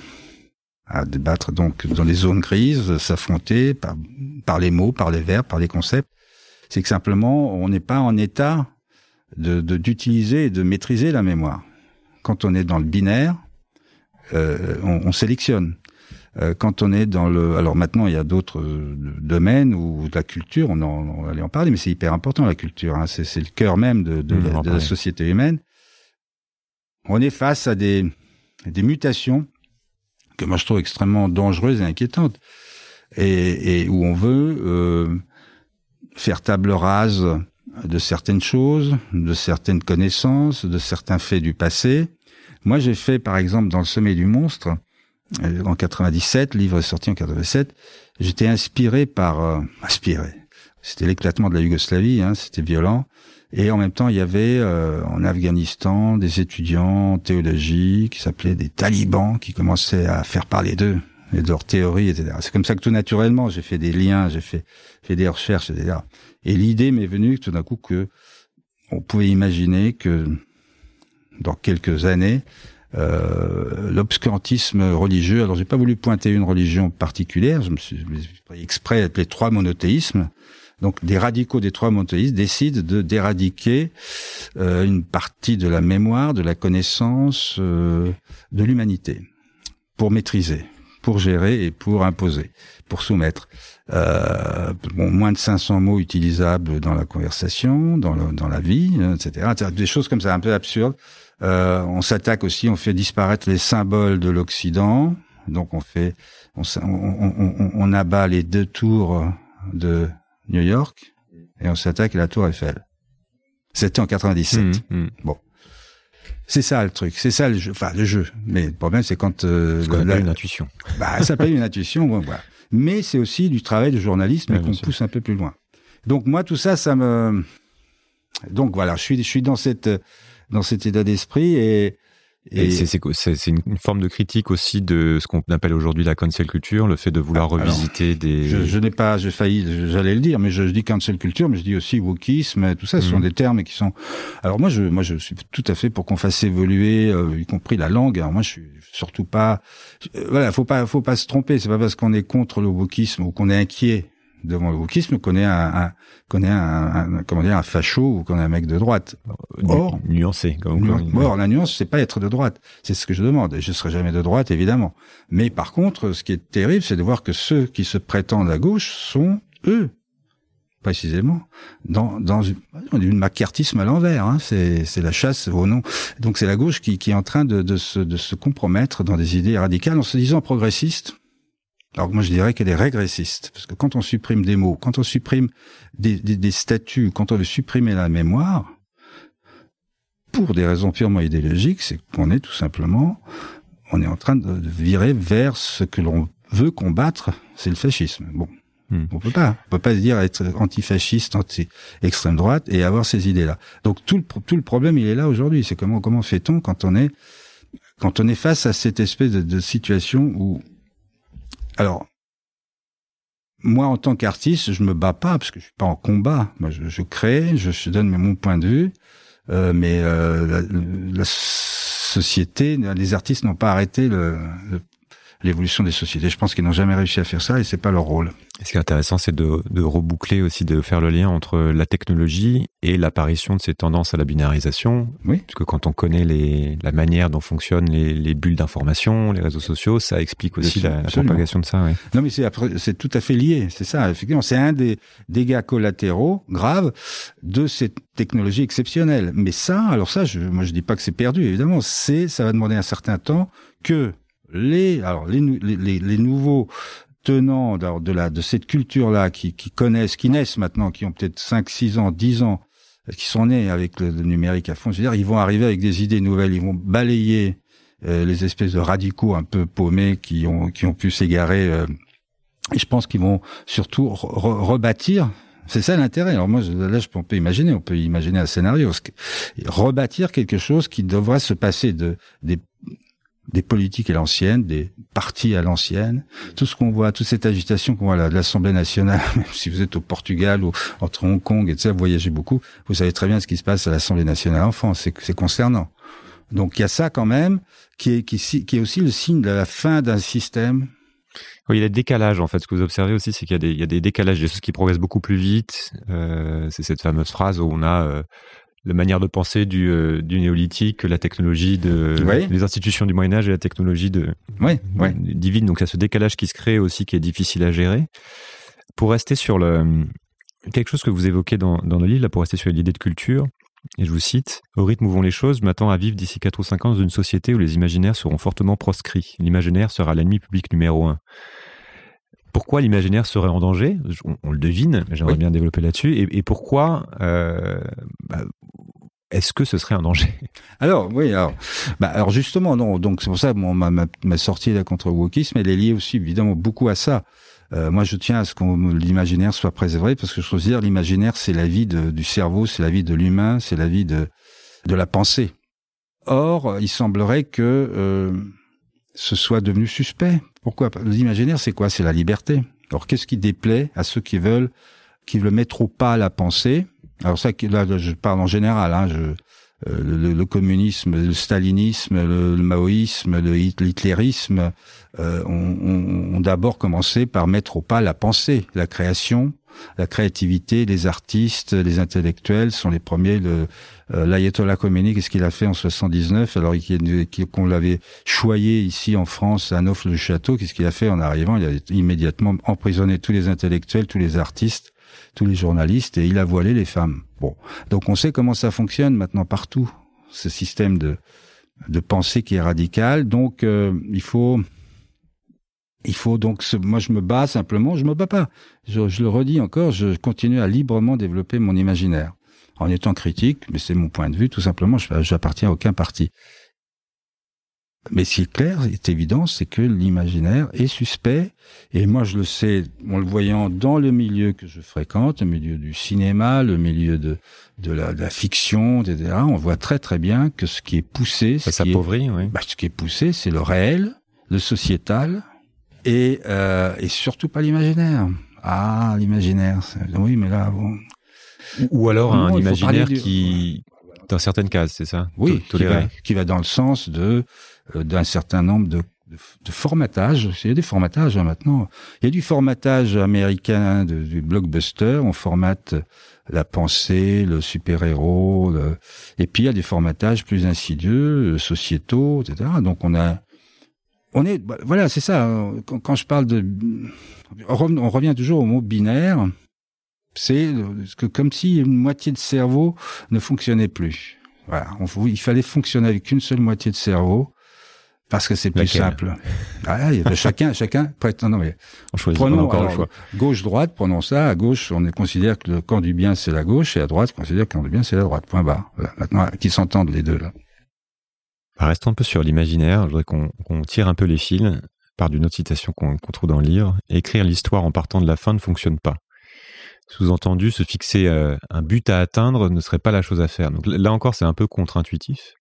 à débattre donc dans les zones grises, s'affronter par, par les mots, par les verbes, par les concepts. C'est que simplement, on n'est pas en état de d'utiliser et de maîtriser la mémoire. Quand on est dans le binaire, euh, on, on, sélectionne. Euh, quand on est dans le, alors maintenant il y a d'autres euh, domaines où la culture, on, en, on va aller en parler, mais c'est hyper important la culture. Hein, c'est le cœur même de, de, la, de la société humaine. On est face à des, des mutations que moi je trouve extrêmement dangereuse et inquiétante, et, et où on veut euh, faire table rase de certaines choses, de certaines connaissances, de certains faits du passé. Moi, j'ai fait, par exemple, dans le sommet du monstre, euh, en 97, le livre sorti en 87, j'étais inspiré par... Euh, inspiré. C'était l'éclatement de la Yougoslavie, hein, c'était violent. Et en même temps, il y avait euh, en Afghanistan des étudiants en théologie qui s'appelaient des talibans qui commençaient à faire parler d'eux et de leurs théories, etc. C'est comme ça que tout naturellement, j'ai fait des liens, j'ai fait, fait des recherches, etc. Et l'idée m'est venue tout d'un coup que on pouvait imaginer que dans quelques années, euh, l'obscurantisme religieux. Alors, j'ai pas voulu pointer une religion particulière. Je me suis, pris exprès appelé trois monothéismes donc des radicaux des trois monothéistes décident de d'éradiquer euh, une partie de la mémoire, de la connaissance euh, de l'humanité pour maîtriser, pour gérer et pour imposer, pour soumettre. Euh, bon, moins de 500 mots utilisables dans la conversation, dans, dans la vie, etc. Des choses comme ça, un peu absurdes. Euh, on s'attaque aussi, on fait disparaître les symboles de l'Occident. Donc on fait, on, on, on, on, abat les deux tours de New York et on s'attaque à la Tour Eiffel. C'était en 97. Mmh, mmh. Bon. C'est ça le truc, c'est ça le jeu, enfin le jeu. Mais le problème c'est quand euh, Ce qu'on une intuition. (laughs) bah, ça s'appelle une intuition, bon, voilà. Mais c'est aussi du travail de journaliste, mais qu'on pousse un peu plus loin. Donc moi, tout ça, ça me. Donc voilà, je suis, je suis dans cette, dans cet état d'esprit et. Et, c'est- c'est une, forme de critique aussi de ce qu'on appelle aujourd'hui la cancel culture, le fait de vouloir Ah, alors, revisiter des. je, je n'ai pas, j'ai failli, j'allais le dire, mais je, je dis cancel culture, mais je dis aussi wokisme, tout ça, ce sont Mhm. des termes qui sont. Alors moi, je, moi, je suis tout à fait pour qu'on fasse évoluer, euh, y compris la langue. Alors moi, je suis surtout pas. euh, voilà, faut pas, faut pas se tromper. C'est pas parce qu'on est contre le wokisme ou qu'on est inquiet devant le wokisme qu'on est un, un- qu'on est un, un- comment dire, un facho ou qu'on est un mec de droite. nu- Or- nuancé. Comme, comme- Or, la nuance, c'est pas être de droite. C'est ce que je demande. Et je serai jamais de droite, évidemment. Mais par contre, ce qui est terrible, c'est de voir que ceux qui se prétendent à gauche sont, eux, précisément, dans, dans une, une macartisme à l'envers. Hein. C'est, c'est la chasse au nom. Donc c'est la gauche qui, qui est en train de, de, se, de se compromettre dans des idées radicales en se disant progressiste. Alors moi je dirais qu'elle est régressiste, parce que quand on supprime des mots, quand on supprime des, des, des statuts, quand on veut supprimer la mémoire, pour des raisons purement idéologiques, c'est qu'on est tout simplement, on est en train de virer vers ce que l'on veut combattre, c'est le fascisme. Bon, Hmm. on peut pas, on peut pas se dire être antifasciste, anti-extrême droite et avoir ces idées-là. Donc tout le tout le problème, il est là aujourd'hui. C'est comment comment fait-on quand on est quand on est face à cette espèce de, de situation où, alors. Moi, en tant qu'artiste, je me bats pas parce que je suis pas en combat. Moi, je, crée, je, donne mon point de vue, euh, mais euh, la, société, les artistes n'ont pas arrêté le- l'évolution des sociétés. Je pense qu'ils n'ont jamais réussi à faire ça et c'est pas leur rôle. Ce qui est intéressant, c'est de, de reboucler aussi, de faire le lien entre la technologie et l'apparition de ces tendances à la binarisation. Oui. Parce que quand on connaît les, la manière dont fonctionnent les, les bulles d'information, les réseaux sociaux, ça explique aussi la, propagation de ça. Non, mais c'est tout à fait lié. C'est ça, effectivement. C'est un des dégâts collatéraux graves de cette technologie exceptionnelle. Mais ça, alors ça, je, moi, je dis pas que c'est perdu, évidemment. C'est, ça va demander un certain temps que les, alors les, les, les, les nouveaux tenants de, la, de cette culture-là, qui, qui connaissent, qui naissent maintenant, qui ont peut-être 5, 6 ans, 10 ans, qui sont nés avec le, numérique à fond, je veux dire, ils vont arriver avec des idées nouvelles, ils vont balayer euh, les espèces de radicaux un peu paumés qui ont, qui ont pu s'égarer euh, et je pense qu'ils vont surtout re- re- rebâtir. C'est ça l'intérêt. Alors moi, je- là, je, on peut imaginer, on peut imaginer un scénario, rebâtir quelque chose qui devrait se passer de des des politiques à l'ancienne, des partis à l'ancienne, tout ce qu'on voit, toute cette agitation qu'on voit là, de l'Assemblée nationale, (laughs) même si vous êtes au Portugal ou entre Hong Kong et tout ça, vous voyagez beaucoup, vous savez très bien ce qui se passe à l'Assemblée nationale en France, c'est concernant. Donc il y a ça quand même, qui est, aussi le signe de la fin d'un système Oui, il y a des décalages en fait. Ce que vous observez aussi, c'est qu'il y y a des décalages, des choses qui progressent beaucoup plus vite. Euh, c'est cette fameuse phrase où on a euh, la manière de penser du, euh, du néolithique, la technologie de Oui. les institutions du Moyen Âge et la technologie de divine. Donc il y a ce décalage qui se crée aussi, qui est difficile à gérer. Pour rester sur le quelque chose que vous évoquez dans, dans le livre, là, pour rester sur l'idée de culture. Et je vous cite, au rythme où vont les choses, je m'attends à vivre d'ici 4 ou 5 ans dans une société où les imaginaires seront fortement proscrits. L'imaginaire sera l'ennemi public numéro un. Pourquoi l'imaginaire serait en danger? On, on le devine, mais j'aimerais Oui. bien développer là-dessus. Et, et pourquoi euh, bah, est-ce que ce serait un danger? Alors oui, alors, bah, alors justement non. Donc c'est pour ça bon, ma, ma, ma sortie là contre le wokisme, elle est liée aussi évidemment beaucoup à ça. Euh, moi, je tiens à ce que l'imaginaire soit préservé parce que je considère l'imaginaire, c'est la vie de, du cerveau, c'est la vie de l'humain, c'est la vie de de la pensée. Or, il semblerait que euh, ce soit devenu suspect. Pourquoi L'imaginaire, c'est quoi? C'est la liberté. Alors, qu'est-ce qui déplaît à ceux qui veulent, qui veulent mettre au pas la pensée? Alors ça, là, je parle en général. Hein, je, euh, le, communisme, le stalinisme, le, maoïsme, le hitlérisme euh, ont, ont, ont d'abord commencé par mettre au pas la pensée, la création, la créativité, les artistes, les intellectuels sont les premiers. L'ayatollah Khomeini, qu'est-ce qu'il a fait en 79 alors qu'on l'avait choyé ici en France à Neuf-le-Château Qu'est-ce qu'il a fait en arrivant? Il a immédiatement emprisonné tous les intellectuels, tous les artistes, tous les journalistes et il a voilé les femmes. Bon, donc on sait comment ça fonctionne maintenant partout, ce système de de pensée qui est radical. Donc euh, il faut Il faut donc, moi je me bats simplement, je me bats pas. Je, je, le redis encore, je continue à librement développer mon imaginaire en étant critique, mais c'est mon point de vue, tout simplement, j'appartiens à aucun parti. Mais ce qui est clair, c'est évident, c'est que l'imaginaire est suspect. Et moi, je le sais, en le voyant dans le milieu que je fréquente, le milieu du cinéma, le milieu de, de, la, de la fiction, etc. On voit très très bien que ce qui est poussé, ça s'appauvrit, oui. Bah, ce qui est poussé, c'est le réel, le sociétal, et, euh, et surtout pas l'imaginaire. Ah, l'imaginaire. Oui, mais là, bon. Ou alors un imaginaire qui, dans certaines cases, c'est ça Oui, qui va, qui va, dans le sens de euh, d'un certain nombre de, de, de formatages. Il y a des formatages hein, maintenant. Il y a du formatage américain de, du blockbuster. On formate la pensée, le super-héros. Et puis il y a des formatages plus insidieux, euh, sociétaux, etc. Donc on a on est bah, voilà c'est ça hein. quand, quand, je parle de on revient toujours au mot binaire c'est que comme si une moitié de cerveau ne fonctionnait plus voilà on, il fallait fonctionner avec une seule moitié de cerveau parce que c'est plus simple. Ah, (laughs) chacun, chacun. Non, mais prenons encore le choix. Gauche, droite, prenons ça. À gauche, on considère que le camp du bien c'est la gauche, et à droite, on considère que le camp du bien c'est la droite. Point barre. Voilà. Maintenant, qu'ils s'entendent les deux là. Bah, restons un peu sur l'imaginaire. Je voudrais qu'on tire un peu les fils par d'une autre citation qu'on trouve dans le livre. Écrire l'histoire en partant de la fin ne fonctionne pas. Sous-entendu, se fixer euh, un but à atteindre ne serait pas la chose à faire. Donc là encore, c'est un peu contre-intuitif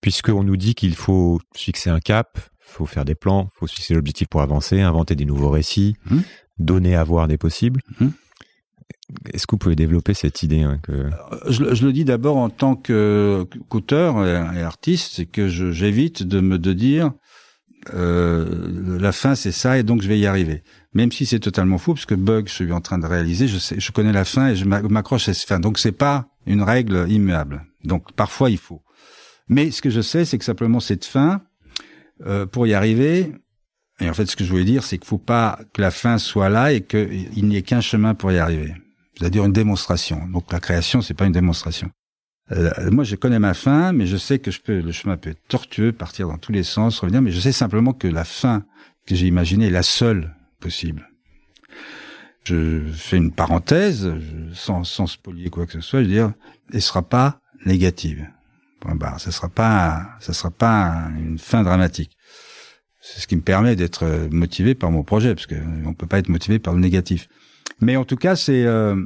puisqu'on nous dit qu'il faut fixer un cap, faut faire des plans, faut fixer l'objectif pour avancer, inventer des nouveaux récits, mmh. donner à voir des possibles. Mmh. Est-ce que vous pouvez développer cette idée hein, que... Euh, je, je, le dis d'abord en tant qu'auteur et, artiste, c'est que j'évite de me de dire euh, la fin c'est ça et donc je vais y arriver. Même si c'est totalement faux, parce que Bug, je suis en train de réaliser, je sais, je connais la fin et je m'accroche à cette fin. Donc c'est pas une règle immuable. Donc parfois il faut. Mais ce que je sais, c'est que simplement cette fin, euh, pour y arriver, et en fait ce que je voulais dire, c'est qu'il faut pas que la fin soit là et qu'il n'y ait qu'un chemin pour y arriver. C'est-à-dire une démonstration. Donc la création, c'est pas une démonstration. Euh, moi, je connais ma fin, mais je sais que je peux, le chemin peut être tortueux, partir dans tous les sens, revenir, mais je sais simplement que la fin que j'ai imaginée est la seule possible. Je fais une parenthèse, sans, sans spolier quoi que ce soit, je veux dire, elle sera pas négative. Bah, ça sera pas, ça sera pas une fin dramatique. C'est ce qui me permet d'être motivé par mon projet, parce qu'on peut pas être motivé par le négatif. Mais en tout cas, c'est euh,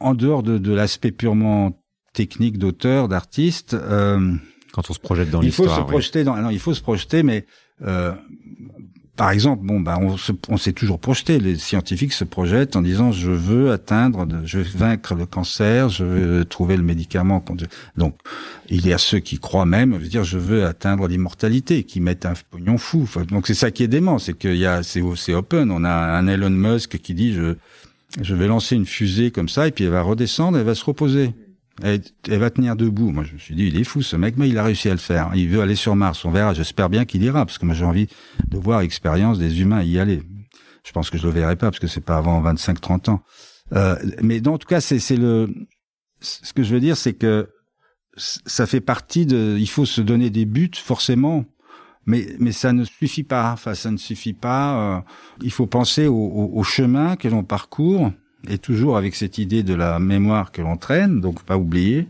en dehors de, de l'aspect purement technique d'auteur, d'artiste. Euh, Quand on se projette dans l'histoire, il faut se projeter dans. Non, il faut se projeter, mais euh, par exemple, bon, bah, on, s'est toujours projeté. Les scientifiques se projettent en disant je veux atteindre, je veux vaincre le cancer, je veux trouver le médicament. Donc, il y a ceux qui croient même, je veux dire, je veux atteindre l'immortalité, qui mettent un pognon fou. Donc, c'est ça qui est dément, c'est qu'il y a, c'est open. On a un Elon Musk qui dit je, je vais lancer une fusée comme ça et puis elle va redescendre, elle va se reposer. Elle, va tenir debout. Moi, je me suis dit, il est fou, ce mec, mais il a réussi à le faire. Il veut aller sur Mars. On verra. J'espère bien qu'il ira, parce que moi, j'ai envie de voir l'expérience des humains y aller. Je pense que je le verrai pas, parce que c'est pas avant 25, 30 ans. Euh, mais en tout cas, c'est le, ce que je veux dire, c'est que ça fait partie de, il faut se donner des buts, forcément. Mais, mais ça ne suffit pas. Enfin, ça ne suffit pas. Euh, il faut penser au, au chemin que l'on parcourt et toujours avec cette idée de la mémoire que l'on traîne, donc pas oublier.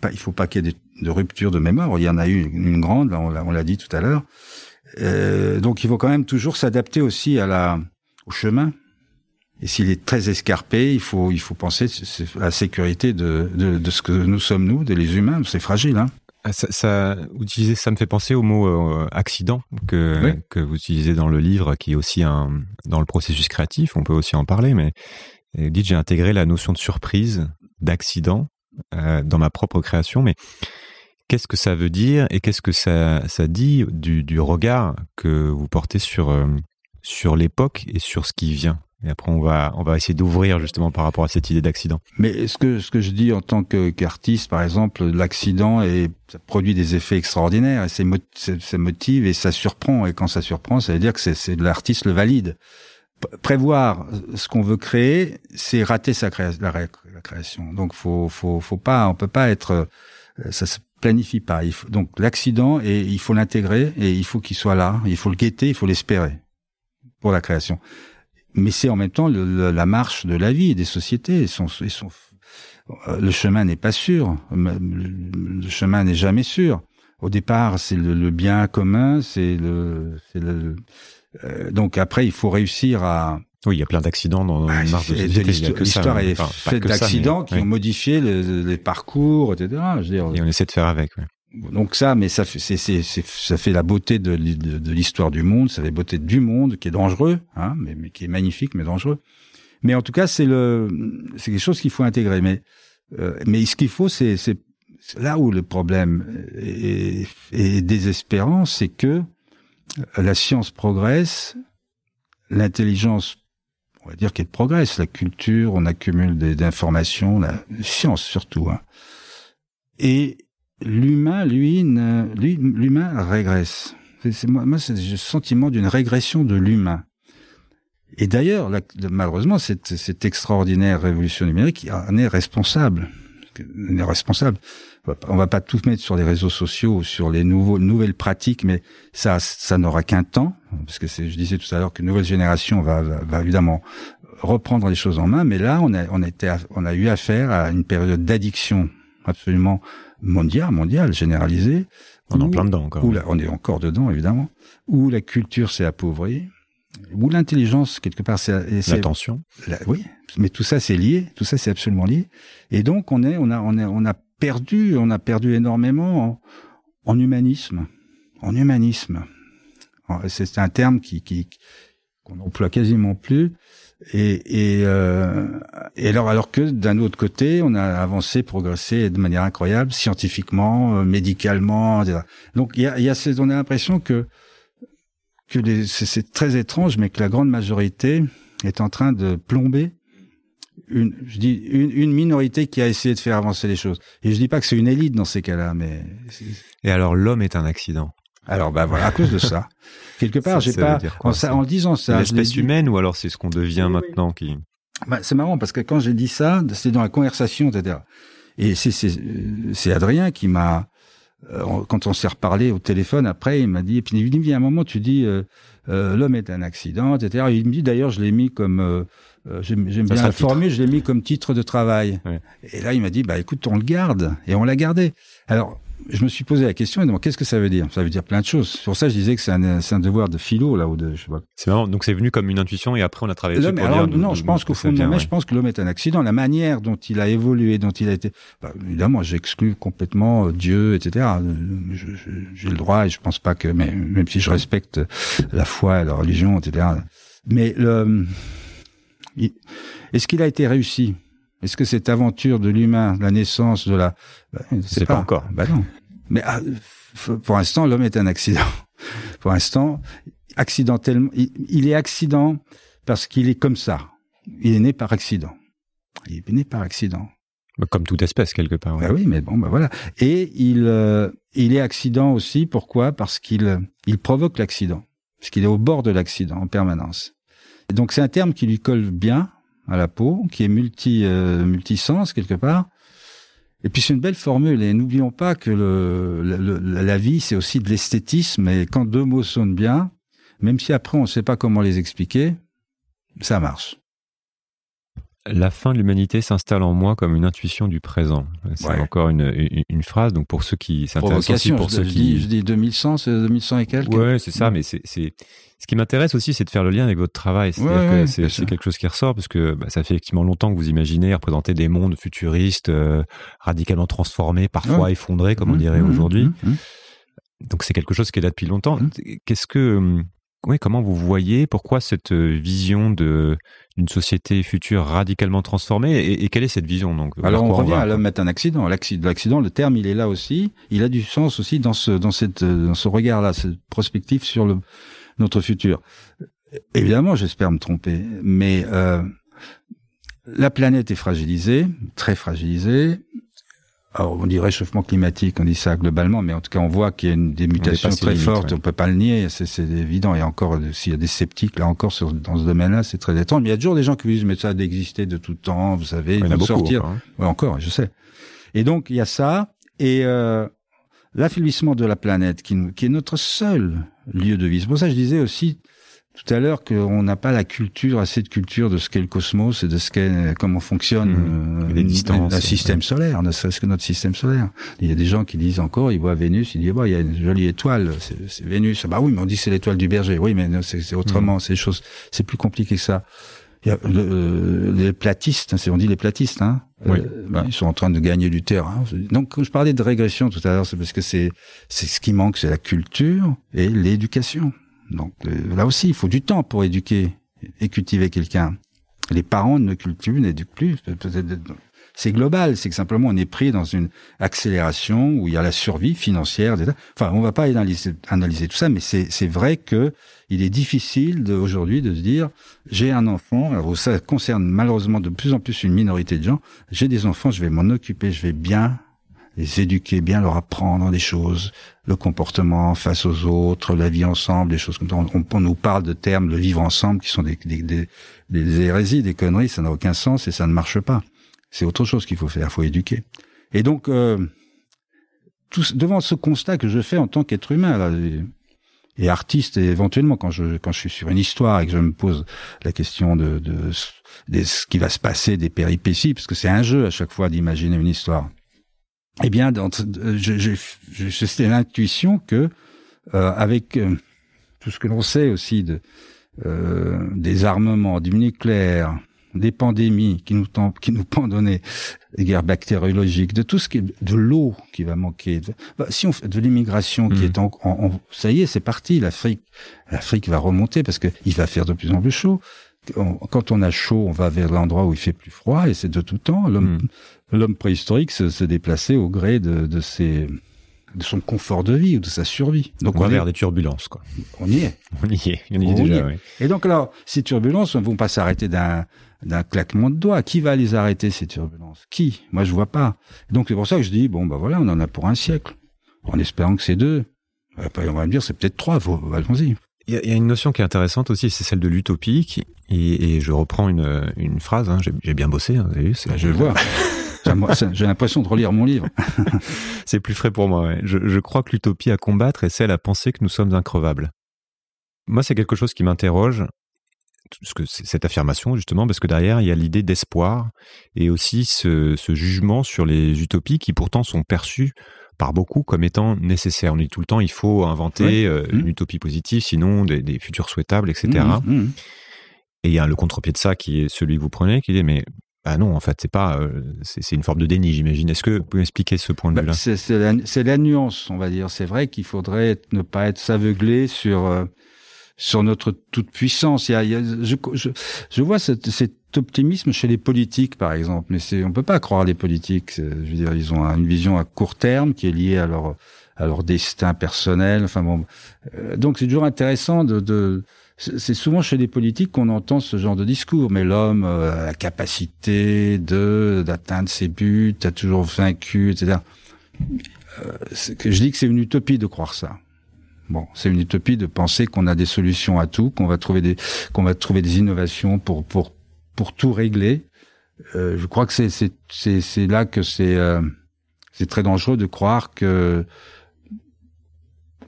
Pas, il faut pas qu'il y ait de, de, rupture de mémoire. Il y en a eu une, grande, on l'a dit tout à l'heure. Euh, donc il faut quand même toujours s'adapter aussi à la, au chemin. Et s'il est très escarpé, il faut, il faut penser à la sécurité de, de, de ce que nous sommes nous, des les humains. C'est fragile, hein. Ah, ça, ça, ça me fait penser au mot euh, accident que, que vous utilisez dans le livre, qui est aussi un, dans le processus créatif. On peut aussi en parler, mais et dites, j'ai intégré la notion de surprise, d'accident euh, dans ma propre création, mais qu'est-ce que ça veut dire et qu'est-ce que ça, ça dit du, du, regard que vous portez sur, euh, sur l'époque et sur ce qui vient et après, on va, on va essayer d'ouvrir justement par rapport à cette idée d'accident. Mais ce que, ce que je dis en tant qu'artiste, par exemple, l'accident produit des effets extraordinaires et ça motive et ça surprend. Et quand ça surprend, ça veut dire que c'est l'artiste le valide prévoir ce qu'on veut créer, c'est rater sa la, création. Donc faut faut faut pas, on peut pas être, euh, ça planifie pas. Donc l'accident il faut l'intégrer et il faut qu'il soit là. Il faut le guetter, il faut l'espérer pour la création. Mais c'est en même temps la marche de la vie et des sociétés. Son, euh, le chemin n'est pas sûr. Le chemin n'est jamais sûr. Au départ, c'est le, bien commun, c'est le, le euh, donc après, il faut réussir à oui, il y a plein d'accidents dans ah, marche de. L'histoire est faite d'accidents qui ont modifié les parcours, etc. Je veux dire, Et on essaie de faire avec. Ouais. Donc ça, mais ça fait, c'est, c'est, ça fait la beauté de, l'histoire du monde, ça fait la beauté du monde qui est dangereux, hein, mais, qui est magnifique, mais dangereux. Mais en tout cas, c'est le, c'est quelque chose qu'il faut intégrer. Mais, euh, mais ce qu'il faut, c'est, c'est là où le problème est, est désespérant, c'est que la science progresse, l'intelligence, on va dire qu'elle progresse, la culture, on accumule des, informations, la science surtout, hein. et l'humain, lui, l'humain régresse. C'est, moi, c'est le sentiment d'une régression de l'humain. Et d'ailleurs, malheureusement, cette, cette extraordinaire révolution numérique en est responsable. On est responsable. On va pas tout mettre sur les réseaux sociaux, sur les nouveaux, nouvelles pratiques, mais ça, ça n'aura qu'un temps, parce que je disais tout à l'heure qu'une nouvelle génération va, va, va, évidemment reprendre les choses en main, mais là, on a, on été, on a eu affaire à une période d'addiction absolument mondial, mondial, généralisé. On est en plein dedans encore. Où on est encore dedans, évidemment. Où la culture s'est appauvrie. Où l'intelligence, quelque part, c'est... L'attention. oui, mais tout ça, c'est lié. Tout ça, c'est absolument lié. Et donc, on est, on a, on est, on a perdu, on a perdu énormément en, en humanisme. En humanisme. C'est un terme qui, qui, qu'on n'emploie quasiment plus. Et, et, euh, et alors, alors que d'un autre côté, on a avancé, progressé de manière incroyable, scientifiquement, euh, médicalement, etc. Donc, il y a, y a on a l'impression que que c'est très étrange, mais que la grande majorité est en train de plomber une, je dis une, une minorité qui a essayé de faire avancer les choses. Et je dis pas que c'est une élite dans ces cas-là, mais. Et alors, l'homme est un accident. Alors bah voilà, à cause de ça. (laughs) Quelque part, j'ai pas en, ça, en, disant ça. L'espèce humaine ou alors c'est ce qu'on devient maintenant qui. Bah, c'est marrant parce que quand j'ai dit ça, c'est dans la conversation, etc. Et c'est c'est Adrien qui m'a euh, quand on s'est reparlé au téléphone après, il m'a dit et puis il me dit à un moment tu dis euh, euh, l'homme est un accident, etc. il me dit d'ailleurs je l'ai mis comme j'aime bien formule, je l'ai mis comme titre de travail. Et là il m'a dit bah écoute on le garde et on l'a gardé. Alors je me suis posé la question et donc qu'est-ce que ça veut dire? Ça veut dire plein de choses. Pour ça, je disais que c'est un, un, devoir de philo là ou de je sais pas. C'est marrant. Donc c'est venu comme une intuition et après on a travaillé dessus pour alors, dire, Non, je pense qu'au fond de je pense que l'homme est un accident. La manière dont il a évolué, dont il a été. Bah, évidemment, j'exclus complètement euh, Dieu, etc. J'ai le droit et je pense pas que, mais même si je respecte la foi, la religion, etc. Mais le, est-ce qu'il a été réussi? Est-ce que cette aventure de l'humain, la naissance de la, c'est pas, encore. Bah non. Mais ah, pour l'instant, l'homme est un accident. (laughs) pour l'instant, accidentellement, il, est accident parce qu'il est comme ça. Il est né par accident. Il est né par accident. Bah, comme toute espèce quelque part. Bah oui, mais bon, bah voilà. Et il, euh, il est accident aussi. Pourquoi? Parce qu'il, il provoque l'accident. Parce qu'il est au bord de l'accident en permanence. Et donc c'est un terme qui lui colle bien à la peau, qui est multi euh, multisens quelque part. Et puis c'est une belle formule. Et n'oublions pas que la vie, c'est aussi de l'esthétisme. Et quand deux mots sonnent bien, même si après on ne sait pas comment les expliquer, ça marche. La fin de l'humanité s'installe en moi comme une intuition du présent. C'est encore une, une, phrase. Donc pour ceux qui s'intéressent aussi, pour je, ceux je qui, dis, je dis 2100, c'est 2100 et quelques. Ouais, c'est ça. Mais c'est ce qui m'intéresse aussi, c'est de faire le lien avec votre travail. Que c'est quelque chose qui ressort parce que bah, ça fait effectivement longtemps que vous imaginez représenter des mondes futuristes, euh, radicalement transformés, parfois effondrés, comme on mmh, dirait mmh, aujourd'hui. Mmh, Donc c'est quelque chose qui est là depuis longtemps. Qu'est-ce que hum, oui, comment vous voyez pourquoi cette euh, vision de d'une société future radicalement transformée et, quelle est cette vision donc Alors on revient à l'homme est un accident. L'accident, le terme, il est là aussi. Il a du sens aussi dans ce dans cette dans ce regard-là, cette prospective sur le notre futur. Évidemment, j'espère me tromper, mais euh, la planète est fragilisée, très fragilisée. Alors, on dit réchauffement climatique, on dit ça globalement, mais en tout cas, on voit qu'il y a une, des mutations très fortes. On peut pas le nier, c'est évident. Et encore, s'il y a des sceptiques là encore sur, dans ce domaine-là, c'est très étrange. Mais il y a toujours des gens qui disent mais ça a d'exister de tout temps, vous savez, il, y en a beaucoup, sortir. Hein. ouais, encore, je sais. Et donc il y a ça. Et euh, l'affaiblissement de la planète, qui, qui est notre seul lieu de vie. C'est pour ça que je disais aussi tout à l'heure qu'on n'a pas la culture, assez de culture de ce qu'est le cosmos et de ce qu'est comment fonctionne mmh. euh, un système solaire, ne serait-ce que notre système solaire. Il y a des gens qui disent encore, ils voient Vénus, ils disent bah il y a une jolie étoile, c'est Vénus. Bah oui, mais on dit c'est l'étoile du berger. Oui, mais c'est autrement, mmh. c'est choses, c'est plus compliqué que ça. Il y a le, les platistes, on dit les platistes, hein. Oui. Euh, ils sont en train de gagner du terrain. Donc, quand je parlais de régression tout à l'heure, c'est parce que c'est c'est ce qui manque, c'est la culture et l'éducation. Donc euh, là aussi, il faut du temps pour éduquer et cultiver quelqu'un. Les parents ne cultivent, n'éduquent plus. C'est global, c'est que simplement on est pris dans une accélération où il y a la survie financière. Enfin, on va pas analyser, tout ça, mais c'est vrai que il est difficile aujourd'hui de se dire j'ai un enfant. Alors ça concerne malheureusement de plus en plus une minorité de gens. J'ai des enfants, je vais m'en occuper, je vais bien les éduquer, bien leur apprendre des choses, le comportement face aux autres, la vie ensemble, des choses comme ça. On, nous parle de termes, le vivre ensemble, qui sont des, des, des, des hérésies, des conneries, ça n'a aucun sens et ça ne marche pas. C'est autre chose qu'il faut faire, il faut éduquer. Et donc, euh, tout, devant ce constat que je fais en tant qu'être humain, là, et, artiste, et éventuellement quand je quand je suis sur une histoire et que je me pose la question de, de, de ce qui va se passer, des péripéties, parce que c'est un jeu à chaque fois d'imaginer une histoire eh bien, j'ai l'intuition que euh, avec euh, tout ce que l'on sait aussi de euh, des armements, du nucléaire, des pandémies qui nous qui nous pendonnaient, des guerres bactériologiques, de tout ce qui est de l'eau qui va manquer, de, bah, si on fait de l'immigration qui mmh. est en, en, ça y est, c'est parti, l'Afrique, l'Afrique va remonter parce que il va faire de plus en plus chaud quand on a chaud, on va vers l'endroit où il fait plus froid, et c'est de tout temps. L'homme, hmm. l'homme préhistorique se, déplaçait au gré de, de, ses, de son confort de vie ou de sa survie. Donc on, va vers des turbulences, quoi. (laughs) On y est. On y est. On y est déjà. Oui. Et donc alors, ces turbulences ne vont pas s'arrêter d'un d'un claquement de doigts. Qui va les arrêter ces turbulences? Qui? Moi, je vois pas. Donc c'est pour ça que je dis bon, bah voilà, on en a pour un siècle, en espérant que c'est deux. On va me dire c'est peut-être trois. Allons-y. Il y, a une notion qui est intéressante aussi, c'est celle de l'utopie. Et, et, je reprends une, une phrase. Hein, J'ai bien bossé. Hein, vous avez vu, bah, je le vois. (laughs) J'ai l'impression de relire mon livre. (laughs) c'est plus frais pour moi. Ouais. Je, je crois que l'utopie à combattre est celle à penser que nous sommes increvables. Moi, c'est quelque chose qui m'interroge, que cette affirmation justement, parce que derrière il y a l'idée d'espoir et aussi ce, ce, jugement sur les utopies qui pourtant sont perçues par beaucoup comme étant nécessaire. On dit tout le temps, il faut inventer euh, une mmh. utopie positive, sinon des, des, futurs souhaitables, etc. Mmh, mmh, Et il y a le contre-pied de ça qui est celui que vous prenez, qui dit mais ah non, en fait, c'est pas, euh, c'est une forme de déni, j'imagine. Est-ce que vous pouvez expliquer ce point de bah, vue-là? C'est la, la, nuance, on va dire. C'est vrai qu'il faudrait ne pas être s'aveugler sur euh, sur notre toute puissance. Il y a, il y a je, je, je, vois cet, cet, optimisme chez les politiques, par exemple, mais c'est on peut pas croire les politiques. Je veux dire, ils ont une vision à court terme qui est liée à leur à leur destin personnel. Enfin bon, euh, donc c'est toujours intéressant de, de c'est souvent chez les politiques qu'on entend ce genre de discours, mais l'homme euh, a la capacité de d'atteindre ses buts, a toujours vaincu, etc. Euh, je dis que c'est une utopie de croire ça. Bon, c'est une utopie de penser qu'on a des solutions à tout, qu'on va trouver des qu'on va trouver des innovations pour pour pour tout régler. Euh, je crois que c'est là que c'est euh, c'est très dangereux de croire que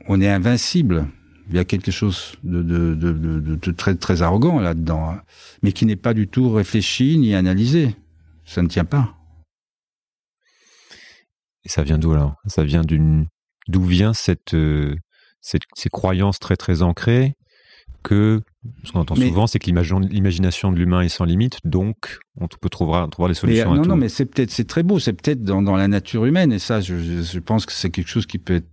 on est invincible. Il y a quelque chose de, très très arrogant là-dedans, hein, mais qui n'est pas du tout réfléchi ni analysé. Ça ne tient pas. Et ça vient d'où alors? Ça vient d'une d'où vient cette euh, ces croyances très très ancrées? Que ce qu'on entend souvent, c'est que l'imagination de l'humain est sans limite, donc on peut trouver, trouver des solutions mais, non, Non, mais c'est peut-être, c'est très beau, c'est peut-être dans, dans, la nature humaine, et ça, je, je pense que c'est quelque chose qui peut être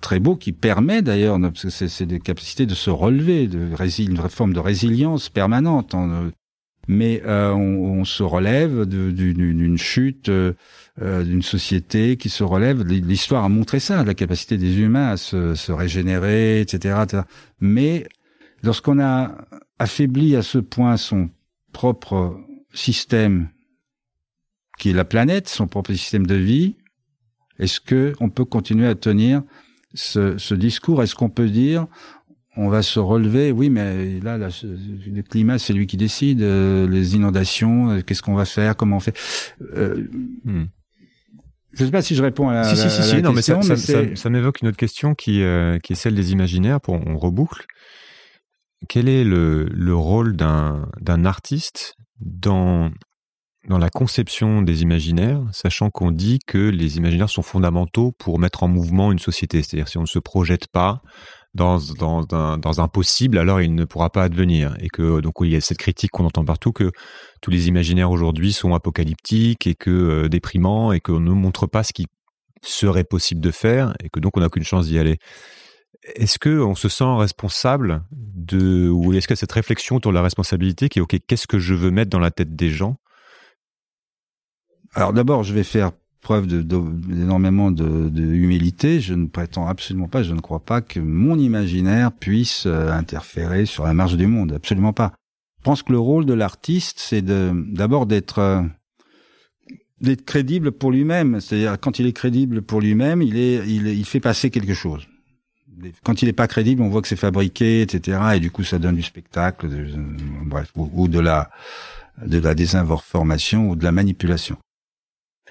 très beau, qui permet d'ailleurs, parce que c'est des capacités de se relever, de une forme de résilience permanente. Hein, mais euh, on, on, se relève d'une chute. Euh, euh, d'une société qui se relève. L'histoire a montré ça, la capacité des humains à se, se régénérer, etc., etc. Mais lorsqu'on a affaibli à ce point son propre système, qui est la planète, son propre système de vie, est-ce que on peut continuer à tenir ce, ce discours? Est-ce qu'on peut dire on va se relever? Oui, mais là, le climat, c'est lui qui décide. Euh, les inondations, euh, qu'est-ce qu'on va faire Comment on fait? Euh, hmm Je ne sais pas si je réponds à la, si, si, si, si, non, question, mais ça, ça, c'est- ça- ça m'évoque une autre question qui, qui est celle des imaginaires. Pour on reboucle. Quel est le, le rôle d'un artiste dans la conception des imaginaires, sachant qu'on dit que les imaginaires sont fondamentaux pour mettre en mouvement une société? C'est-à-dire si on ne se projette pas dans, dans, un, dans un possible, alors il ne pourra pas advenir. Et que donc il y a cette critique qu'on entend partout que tous les imaginaires aujourd'hui sont apocalyptiques et que euh, déprimants et qu'on ne montre pas ce qui serait possible de faire et que donc on n'a aucune chance d'y aller. Est-ce que on se sent responsable de ou est-ce que cette réflexion autour de la responsabilité qui est ok qu'est-ce que je veux mettre dans la tête des gens? Alors d'abord, je vais faire preuve d'énormément de, de humilité. Je ne prétends absolument pas, je ne crois pas que mon imaginaire puisse euh, interférer sur la marche du monde. Absolument pas. Je pense que le rôle de l'artiste, c'est d'abord d'être euh, d'être crédible pour lui-même. C'est-à-dire quand il est crédible pour lui-même, il est, il il fait passer quelque chose. Quand il n'est pas crédible, on voit que c'est fabriqué, etc. Et du coup, ça donne du spectacle, de- bref, ou, de la de la désinformation ou de la manipulation.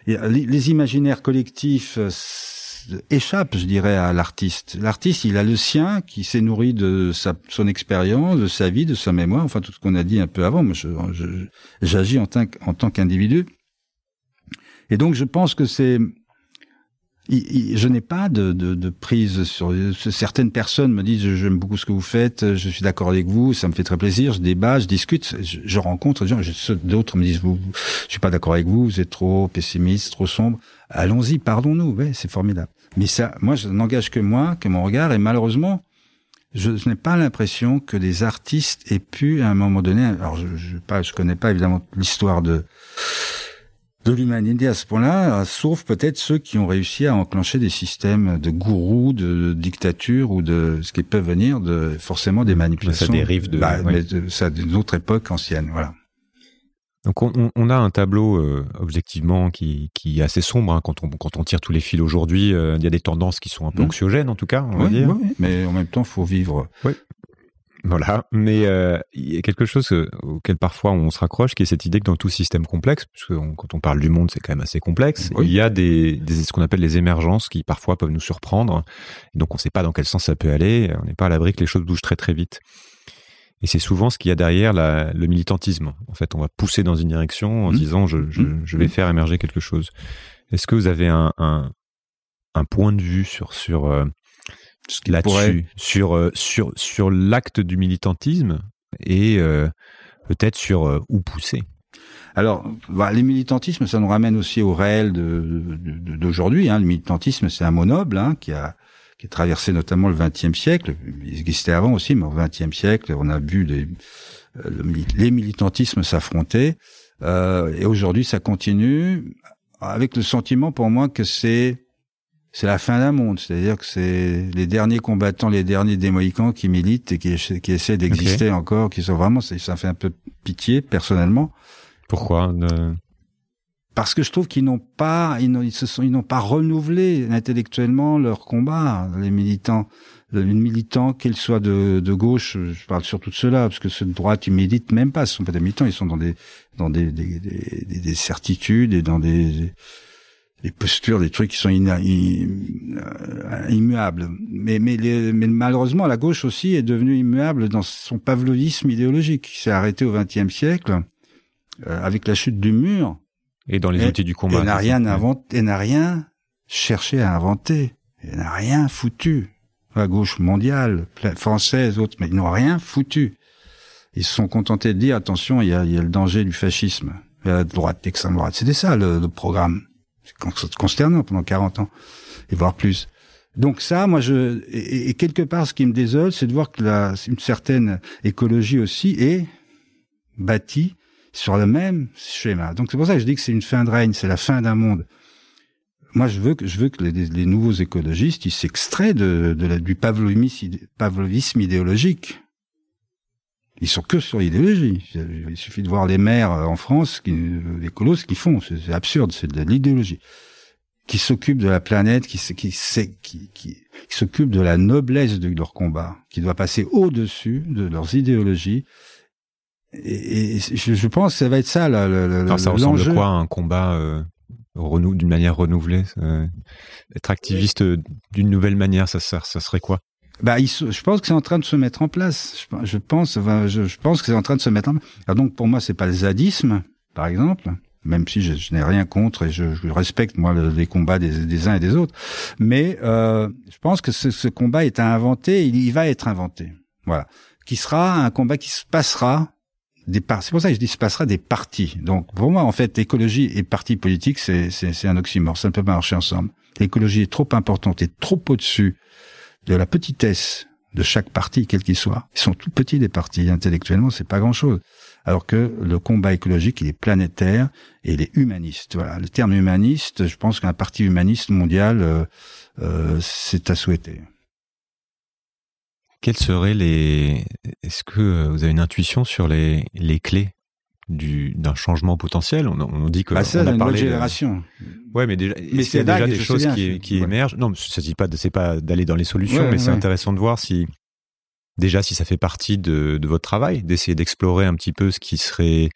Et Les, imaginaires collectifs euh, échappent, je dirais, à l'artiste. L'artiste, il a le sien qui s'est nourri de sa, son expérience, de sa vie, de sa mémoire, enfin tout ce qu'on a dit un peu avant. Moi, j'agis en tant, en tant qu'individu. Et donc, je pense que c'est je n'ai pas de, prise sur certaines personnes me disent j'aime beaucoup ce que vous faites, je suis d'accord avec vous, ça me fait très plaisir, je débat, je discute, je, rencontre des gens, d'autres me disent vous, je suis pas d'accord avec vous, vous êtes trop pessimiste, trop sombre. Allons-y, parlons-nous, ouais, c'est formidable. Mais ça, moi, je n'engage que moi, que mon regard, et malheureusement, je, je n'ai pas l'impression que des artistes aient pu, à un moment donné, alors je, je, pas, je connais pas évidemment l'histoire de de l'humanité à ce point-là, euh, sauf peut-être ceux qui ont réussi à enclencher des systèmes de gourous, de, dictature ou de ce qui peut venir de forcément des manipulations. Ça dérive de- bah, de- ça d'une autre époque ancienne, voilà. Donc on, a un tableau euh, objectivement qui, qui est assez sombre hein, quand on quand on tire tous les fils aujourd'hui. euh, Il y a des tendances qui sont un peu Mhm. anxiogènes en tout cas, on va Oui, dire. oui, mais en même temps, faut vivre. Voilà, mais euh, il y a quelque chose euh, auquel parfois on se raccroche, qui est cette idée que dans tout système complexe, parce que on- quand on parle du monde, c'est quand même assez complexe, Oui. il y a des, des ce qu'on appelle les émergences qui parfois peuvent nous surprendre, et donc on ne sait pas dans quel sens ça peut aller, on n'est pas à l'abri que les choses bougent très très vite. Et c'est souvent ce qu'il y a derrière la- le militantisme. En fait, on va pousser dans une direction en Mhm. disant je, je, je vais faire émerger quelque chose. Est-ce que vous avez un, un, un point de vue sur sur euh, Ce qui pourrait- là-dessus, sur, euh, sur, sur l'acte du militantisme et euh, peut-être sur euh, où pousser. Alors, bah, les militantismes, ça nous ramène aussi au réel de- de- d'aujourd'hui. Hein. Le militantisme, c'est un mot noble hein, qui a qui a traversé notamment le XXe siècle. Il existait avant aussi, mais au XXe siècle, on a vu les, euh, les militantismes s'affronter. Euh, et aujourd'hui, ça continue avec le sentiment pour moi que c'est c'est la fin d'un monde, c'est-à-dire que c'est les derniers combattants, les derniers des Mohicans qui militent et qui, essa- qui essaient d'exister encore, qui sont vraiment, ça fait un peu pitié personnellement Pourquoi ne- parce que je trouve qu'ils n'ont pas, ils n'ont, ils se sont, ils n'ont pas renouvelé intellectuellement leur combat. Les militants, les militants, qu'ils soient de, de gauche, je parle surtout de ceux-là, parce que ceux de droite, ils militent même pas. Ce sont pas des militants, ils sont dans des, dans des, des, des, des- des certitudes et dans des, des postures, des trucs qui sont euh, immuables. Mais, mais, les- mais malheureusement, la gauche aussi est devenue immuable dans son pavlovisme idéologique, qui s'est arrêté au XXe siècle euh, avec la chute du mur. Et dans les Et- outils du combat. Elle n'a rien inventé, elle n'a rien cherché à inventer. Elle n'a rien foutu. La gauche mondiale, française, autres, mais ils n'ont rien foutu. Ils se sont contentés de dire, attention, il y a, il y a le danger du fascisme. Il y a la droite, l'extrême droite. C'était ça, le, le programme. C'est con- c'est consternant pendant 40 ans. Et voire plus. Donc ça, moi, je, et, quelque part, ce qui me désole, c'est de voir que la, une certaine écologie aussi est bâtie sur le même schéma. Donc c'est pour ça que je dis que c'est une fin de règne, c'est la fin d'un monde. Moi, je veux que je veux que les, les nouveaux écologistes, ils s'extraient de, de la- du pavlovisme idéologique. Ils sont que sur l'idéologie. Il suffit de voir les maires euh, en France, qui, les colos, ce qu'ils font, c'est absurde, c'est de l'idéologie. Qui s'occupent de la planète, qui, qui, sait- qui, qui, qui s'occupent de la noblesse de leur combat, qui doit passer au-dessus de leurs idéologies. Et, et je, je pense que ça va être ça, là, le- le- Alors ça ressemble l'enjeu. quoi à un combat euh, d'une manière renouvelée Être activiste d'une nouvelle manière, ça, ça, ça serait quoi? Bah, je pense que c'est en train de se mettre en place. Je, pense, je, pense que c'est en train de se mettre en place. Alors donc pour moi, c'est pas le zadisme, par exemple, même si je, n'ai rien contre et je, respecte moi les combats des, uns et des autres. Mais euh, je pense que ce, combat est à inventer. Il, il va être inventé. Voilà, qui sera un combat qui se passera des C'est pour ça que je dis se passera des partis. Donc pour moi, en fait, écologie et parti politique, c'est un oxymore. Ça ne peut pas marcher ensemble. L'écologie est trop importante et trop au-dessus de la petitesse de chaque parti, quel qu'il soit. Ils sont tout petits des partis, intellectuellement, c'est pas grand-chose. Alors que le combat écologique, il est planétaire et il est humaniste. Voilà, le terme humaniste, je pense qu'un parti humaniste mondial, euh, euh, c'est à souhaiter. Quelles seraient les Est-ce que vous avez une intuition sur les, les clés du d'un changement potentiel. On, on dit que bah ça, on a une parlé génération. Ouais, mais déjà, mais c'est déjà des choses qui, qui émergent? Non, ça dit pas, c'est pas d'aller dans les solutions, mais c'est intéressant de voir si déjà si ça fait partie de, de votre travail, d'essayer d'explorer un petit peu ce qui serait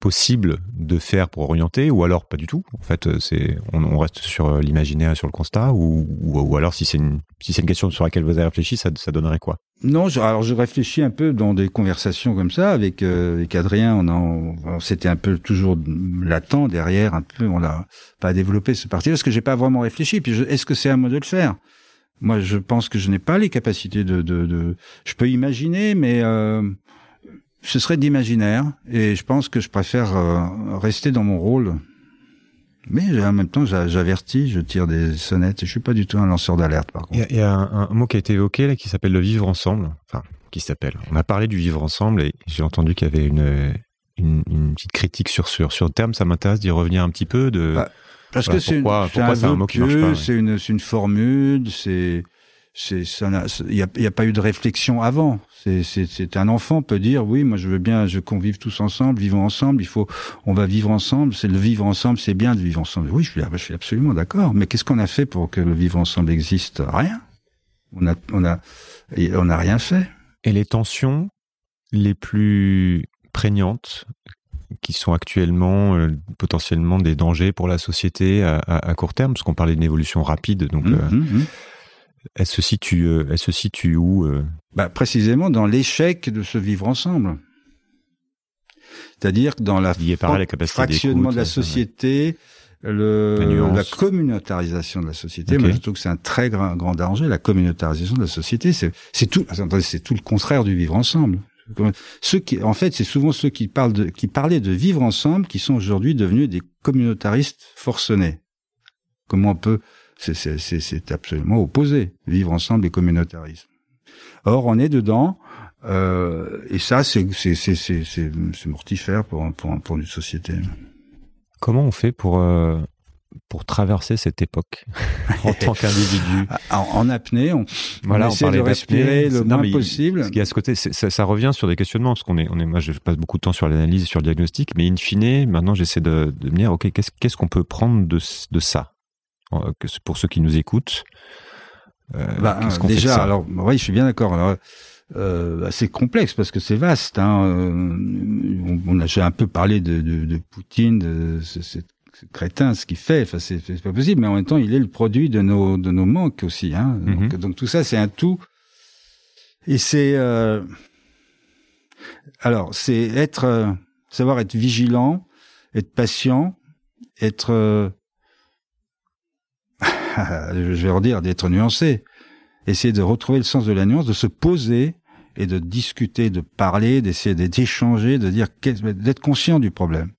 possible de faire pour orienter ou alors pas du tout. En fait euh, c'est on, on, reste sur euh, l'imaginaire sur le constat ou, ou, ou alors si c'est une si c'est une question sur laquelle vous avez réfléchi ça, ça donnerait quoi? Non je, alors je réfléchis un peu dans des conversations comme ça avec euh, avec Adrien. On a c'était un peu toujours latent derrière un peu on a pas développé ce parti parce que j'ai pas vraiment réfléchi. Puis est-ce que c'est à moi de le faire? Moi je pense que je n'ai pas les capacités de, de, de je peux imaginer mais euh, ce serait d'imaginaire et je pense que je préfère euh, rester dans mon rôle. Mais en même temps, j'avertis, je tire des sonnettes. Je suis pas du tout un lanceur d'alerte, par contre. Il y a, un, mot qui a été évoqué là, qui s'appelle le vivre ensemble. Enfin, qui s'appelle. On a parlé du vivre ensemble et j'ai entendu qu'il y avait une, une, une, petite critique sur sur sur le terme. Ça m'intéresse d'y revenir un petit peu. De bah, parce que c'est un, mot qui marche pas. C'est une, une formule. C'est c'est il n'y a, pas eu de réflexion avant. C'est un enfant peut dire oui, moi je veux bien, je qu'on vive tous ensemble, vivons ensemble. Il faut, on va vivre ensemble. C'est le vivre ensemble, c'est bien de vivre ensemble. Oui, je suis, je suis absolument d'accord. Mais qu'est-ce qu'on a fait pour que le vivre ensemble existe? Rien. On a, on a, on n'a rien fait. Et les tensions les plus prégnantes qui sont actuellement euh, potentiellement des dangers pour la société à, à, court terme, parce qu'on parlait d'une évolution rapide, donc. Mmh, euh, mmh, mmh. Elle se situe, euh, elle se situe où euh bah, Précisément dans l'échec de se vivre ensemble. C'est-à-dire dans la fractionnement de la société, le, la, communautarisation de la société. Moi, je trouve que c'est un très grand, grand danger. La communautarisation de la société, c'est tout. c'est tout le contraire du vivre ensemble. Ceux qui, en fait, c'est souvent ceux qui parlent de, qui parlaient de vivre ensemble, qui sont aujourd'hui devenus des communautaristes forcenés. Comment on peut c'est absolument opposé, vivre ensemble et communautarisme. Or, on est dedans, euh, et ça, c'est mortifère pour, pour, pour une société. Comment on fait pour, euh, pour traverser cette époque (laughs) en tant qu'individu? En, apnée, on, voilà, on essaie de respirer le moins possible. Il y a ce côté, ça, ça, revient sur des questionnements, parce qu'on est, on est, moi, je passe beaucoup de temps sur l'analyse et sur le diagnostic, mais in fine, maintenant, j'essaie de, de me dire, ok, qu'est-ce qu'on peut prendre de, de ça? Pour ceux qui nous écoutent. Euh, bah, déjà, alors oui, je suis bien d'accord. Alors, euh, bah, c'est complexe parce que c'est vaste. Hein. On, on a, j'ai un peu parlé de, de, de Poutine, de ce, ce, crétin, ce qu'il fait. Enfin, c'est, pas possible. Mais en même temps, il est le produit de nos de nos manques aussi. Hein. donc, mhm. donc, tout ça, c'est un tout. Et c'est euh, alors c'est être euh, savoir être vigilant, être patient, être (laughs) je vais redire, d'être nuancé. Essayer de retrouver le sens de la nuance, de se poser et de discuter, de parler, d'essayer d'échanger, de dire, d'être conscient du problème.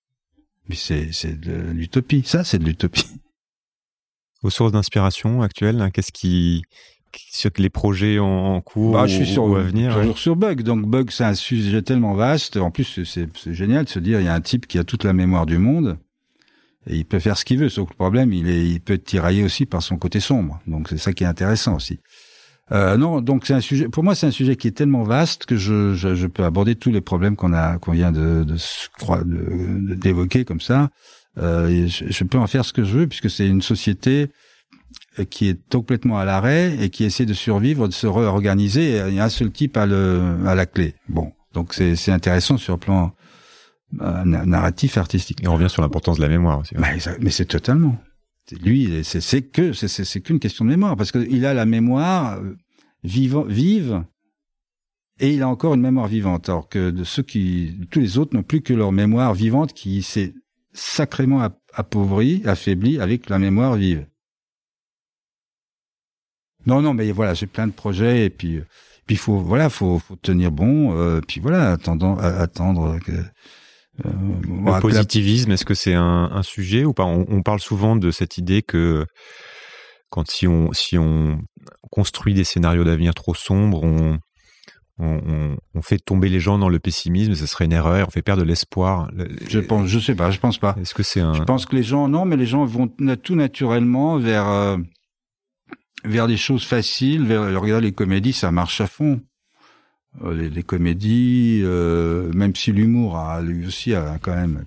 Mais c'est, c'est de l'utopie. Ça, c'est de l'utopie. (laughs) Aux sources d'inspiration actuelles, hein, qu'est-ce qui, sur les projets en, cours bah, je suis sur, ou à venir toujours sur Bug. Donc Bug, c'est un sujet tellement vaste. En plus, c'est génial de se dire, il y a un type qui a toute la mémoire du monde il peut faire ce qu'il veut, sauf que le problème, il, est, peut être tiraillé aussi par son côté sombre. Donc c'est ça qui est intéressant aussi. Euh, non, donc c'est un sujet. Pour moi, c'est un sujet qui est tellement vaste que je, peux aborder tous les problèmes qu'on a, qu'on vient de, d'évoquer comme ça. Euh, je, peux en faire ce que je veux puisque c'est une société qui est complètement à l'arrêt et qui essaie de survivre, de se réorganiser. Il y a un seul type à, à la clé. Bon, donc c'est, intéressant sur le plan narratif artistique. Et on revient sur l'importance de la mémoire aussi. Bah, mais c'est totalement. Lui, c'est que c'est qu'une question de mémoire parce qu'il a la mémoire euh, vivant, vive et il a encore une mémoire vivante. Alors que de ceux qui, tous les autres n'ont plus que leur mémoire vivante qui s'est sacrément appauvrie, affaiblie avec la mémoire vive. Non, non, mais voilà, j'ai plein de projets et puis, puis faut, voilà, faut, faut tenir bon, euh, puis voilà, attendant, attendre que. Euh, le positivisme, est-ce que c'est un, un, sujet ou pas? On, on, parle souvent de cette idée que quand si on si on construit des scénarios d'avenir trop sombres, on, on, on, fait tomber les gens dans le pessimisme, ce serait une erreur, on fait perdre de l'espoir. Je pense, je sais pas, je pense pas. Est-ce que c'est un... Je pense que les gens, non, mais les gens vont tout naturellement vers euh, vers des choses faciles. Vers, regardez les comédies, ça marche à fond. Euh, les, les, comédies, euh, même si l'humour a lui aussi a quand même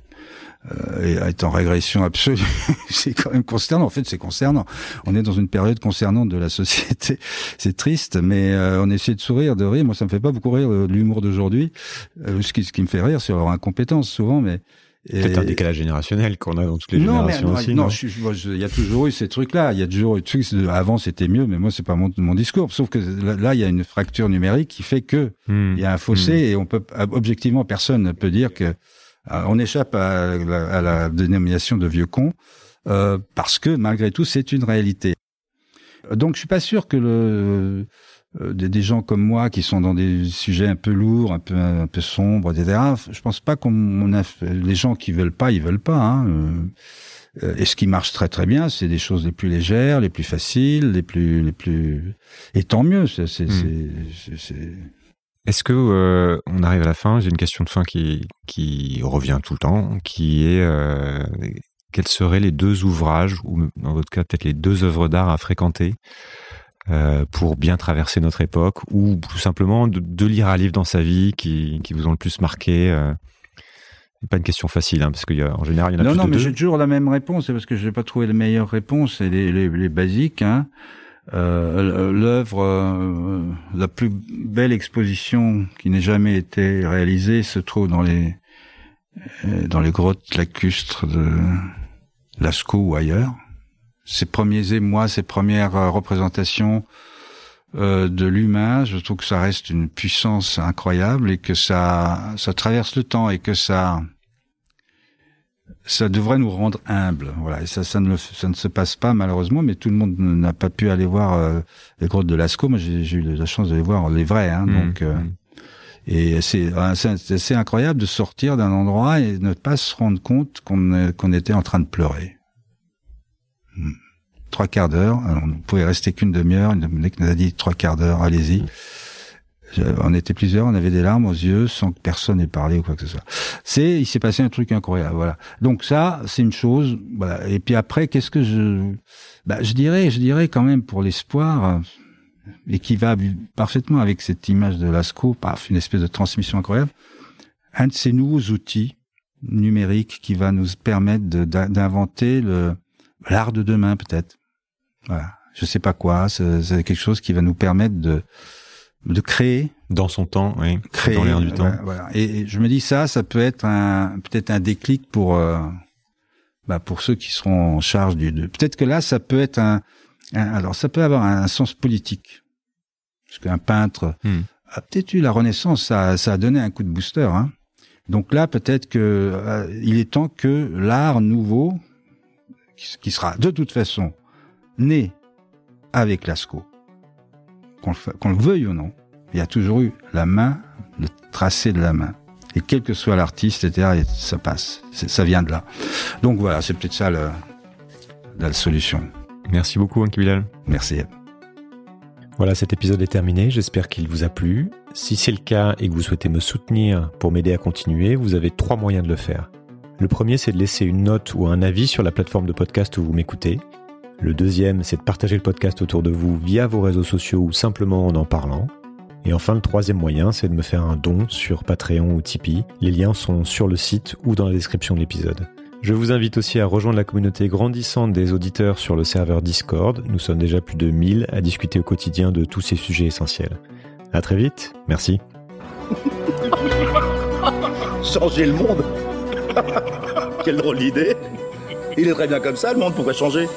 euh, est en régression absolue. (laughs) c'est quand même concernant. En fait, c'est concernant. On est dans une période concernante de la société. (laughs) c'est triste, mais euh, on essaie de sourire, de rire. Moi, ça me fait pas beaucoup rire euh, l'humour d'aujourd'hui. Euh, ce, qui, ce qui me fait rire, c'est leur incompétence souvent, mais Peut-être un décalage générationnel qu'on a dans toutes les non, générations mais, aussi. Non, il y a toujours eu ces trucs-là. Il y a toujours eu trucs. Avant, c'était mieux, mais moi, c'est pas mon, mon, discours. Sauf que là, il y a une fracture numérique qui fait que hmm. il y a un fossé hmm. et on peut objectivement personne ne peut dire que euh, on échappe à la, dénomination de vieux con euh, parce que malgré tout c'est une réalité. Donc je suis pas sûr que le, euh, des, gens comme moi qui sont dans des sujets un peu lourds, un peu un peu sombres, etc. Je pense pas qu'on a les gens qui veulent pas, ils veulent pas. Hein. Et ce qui marche très très bien, c'est des choses les plus légères, les plus faciles, les plus les plus et tant mieux. C'est c'est hmm. Est-ce que euh, on arrive à la fin? J'ai une question de fin qui qui revient tout le temps, qui est euh, quels seraient les deux ouvrages ou dans votre cas peut-être les deux œuvres d'art à fréquenter euh, pour bien traverser notre époque ou tout simplement de, lire un livre dans sa vie qui qui vous ont le plus marqué pas une question facile, hein, parce qu'en général, il y en a non, plus non, de mais j'ai toujours la même réponse, c'est parce que je n'ai pas trouvé la meilleure réponse, c'est les, les, les, basiques. Hein. Euh, L'œuvre, euh, la plus belle exposition qui n'ait jamais été réalisée se trouve dans les euh, dans les grottes lacustres de Lascaux ou ailleurs. Ses premiers émois, ses premières euh, représentations euh, de l'humain, je trouve que ça reste une puissance incroyable et que ça ça traverse le temps et que ça ça devrait nous rendre humbles. Voilà, et ça, ça ne, ça ne se passe pas malheureusement, mais tout le monde n'a pas pu aller voir euh, les grottes de Lascaux. Moi, j'ai eu la chance d'aller voir les vrais. Hein, mmh, donc, euh, mmh. et euh, c'est assez incroyable de sortir d'un endroit et ne pas se rendre compte qu'on qu'on était en train de pleurer. Mmh. Trois quarts d'heure. On ne pouvait rester qu'une demi-heure. Une mec nous a dit trois quarts d'heure. Allez-y on était plusieurs, on avait des larmes aux yeux sans que personne n'ait parlé ou quoi que ce soit. C'est, il s'est passé un truc incroyable, voilà. Donc ça, c'est une chose, voilà. Et puis après, qu'est-ce que je, bah, je dirais, je dirais quand même pour l'espoir, et qui va parfaitement avec cette image de Lascaux, paf, une espèce de transmission incroyable, un de ces nouveaux outils numériques qui va nous permettre d'inventer le, l'art de demain peut-être. Voilà. Je sais pas quoi, c'est quelque chose qui va nous permettre de, de créer dans son temps, oui, créer, dans l'air du temps. Voilà. Et, je me dis ça, ça peut être un peut-être un déclic pour euh, bah pour ceux qui seront en charge du. De, peut-être que là, ça peut être un, alors ça peut avoir un, sens politique, parce qu'un peintre hmm. a peut-être eu la Renaissance, ça, ça a donné un coup de booster. Hein. Donc là, peut-être que euh, il est temps que l'art nouveau, qui, sera de toute façon né avec Lascaux, qu'on le, veuille ou non, il y a toujours eu la main, le tracé de la main. Et quel que soit l'artiste, etc., ça passe. Ça vient de là. Donc voilà, c'est peut-être ça la solution. Merci beaucoup, Anki Bilal. Merci. Voilà, cet épisode est terminé. J'espère qu'il vous a plu. Si c'est le cas et que vous souhaitez me soutenir pour m'aider à continuer, vous avez trois moyens de le faire. Le premier, c'est de laisser une note ou un avis sur la plateforme de podcast où vous m'écoutez. Le deuxième, c'est de partager le podcast autour de vous via vos réseaux sociaux ou simplement en en parlant. Et enfin, le troisième moyen, c'est de me faire un don sur Patreon ou Tipeee. Les liens sont sur le site ou dans la description de l'épisode. Je vous invite aussi à rejoindre la communauté grandissante des auditeurs sur le serveur Discord. Nous sommes déjà plus de 1000 à discuter au quotidien de tous ces sujets essentiels. À très vite. Merci. Changer le monde Quelle drôle d'idée. Il est très bien comme ça, le monde, pourquoi changer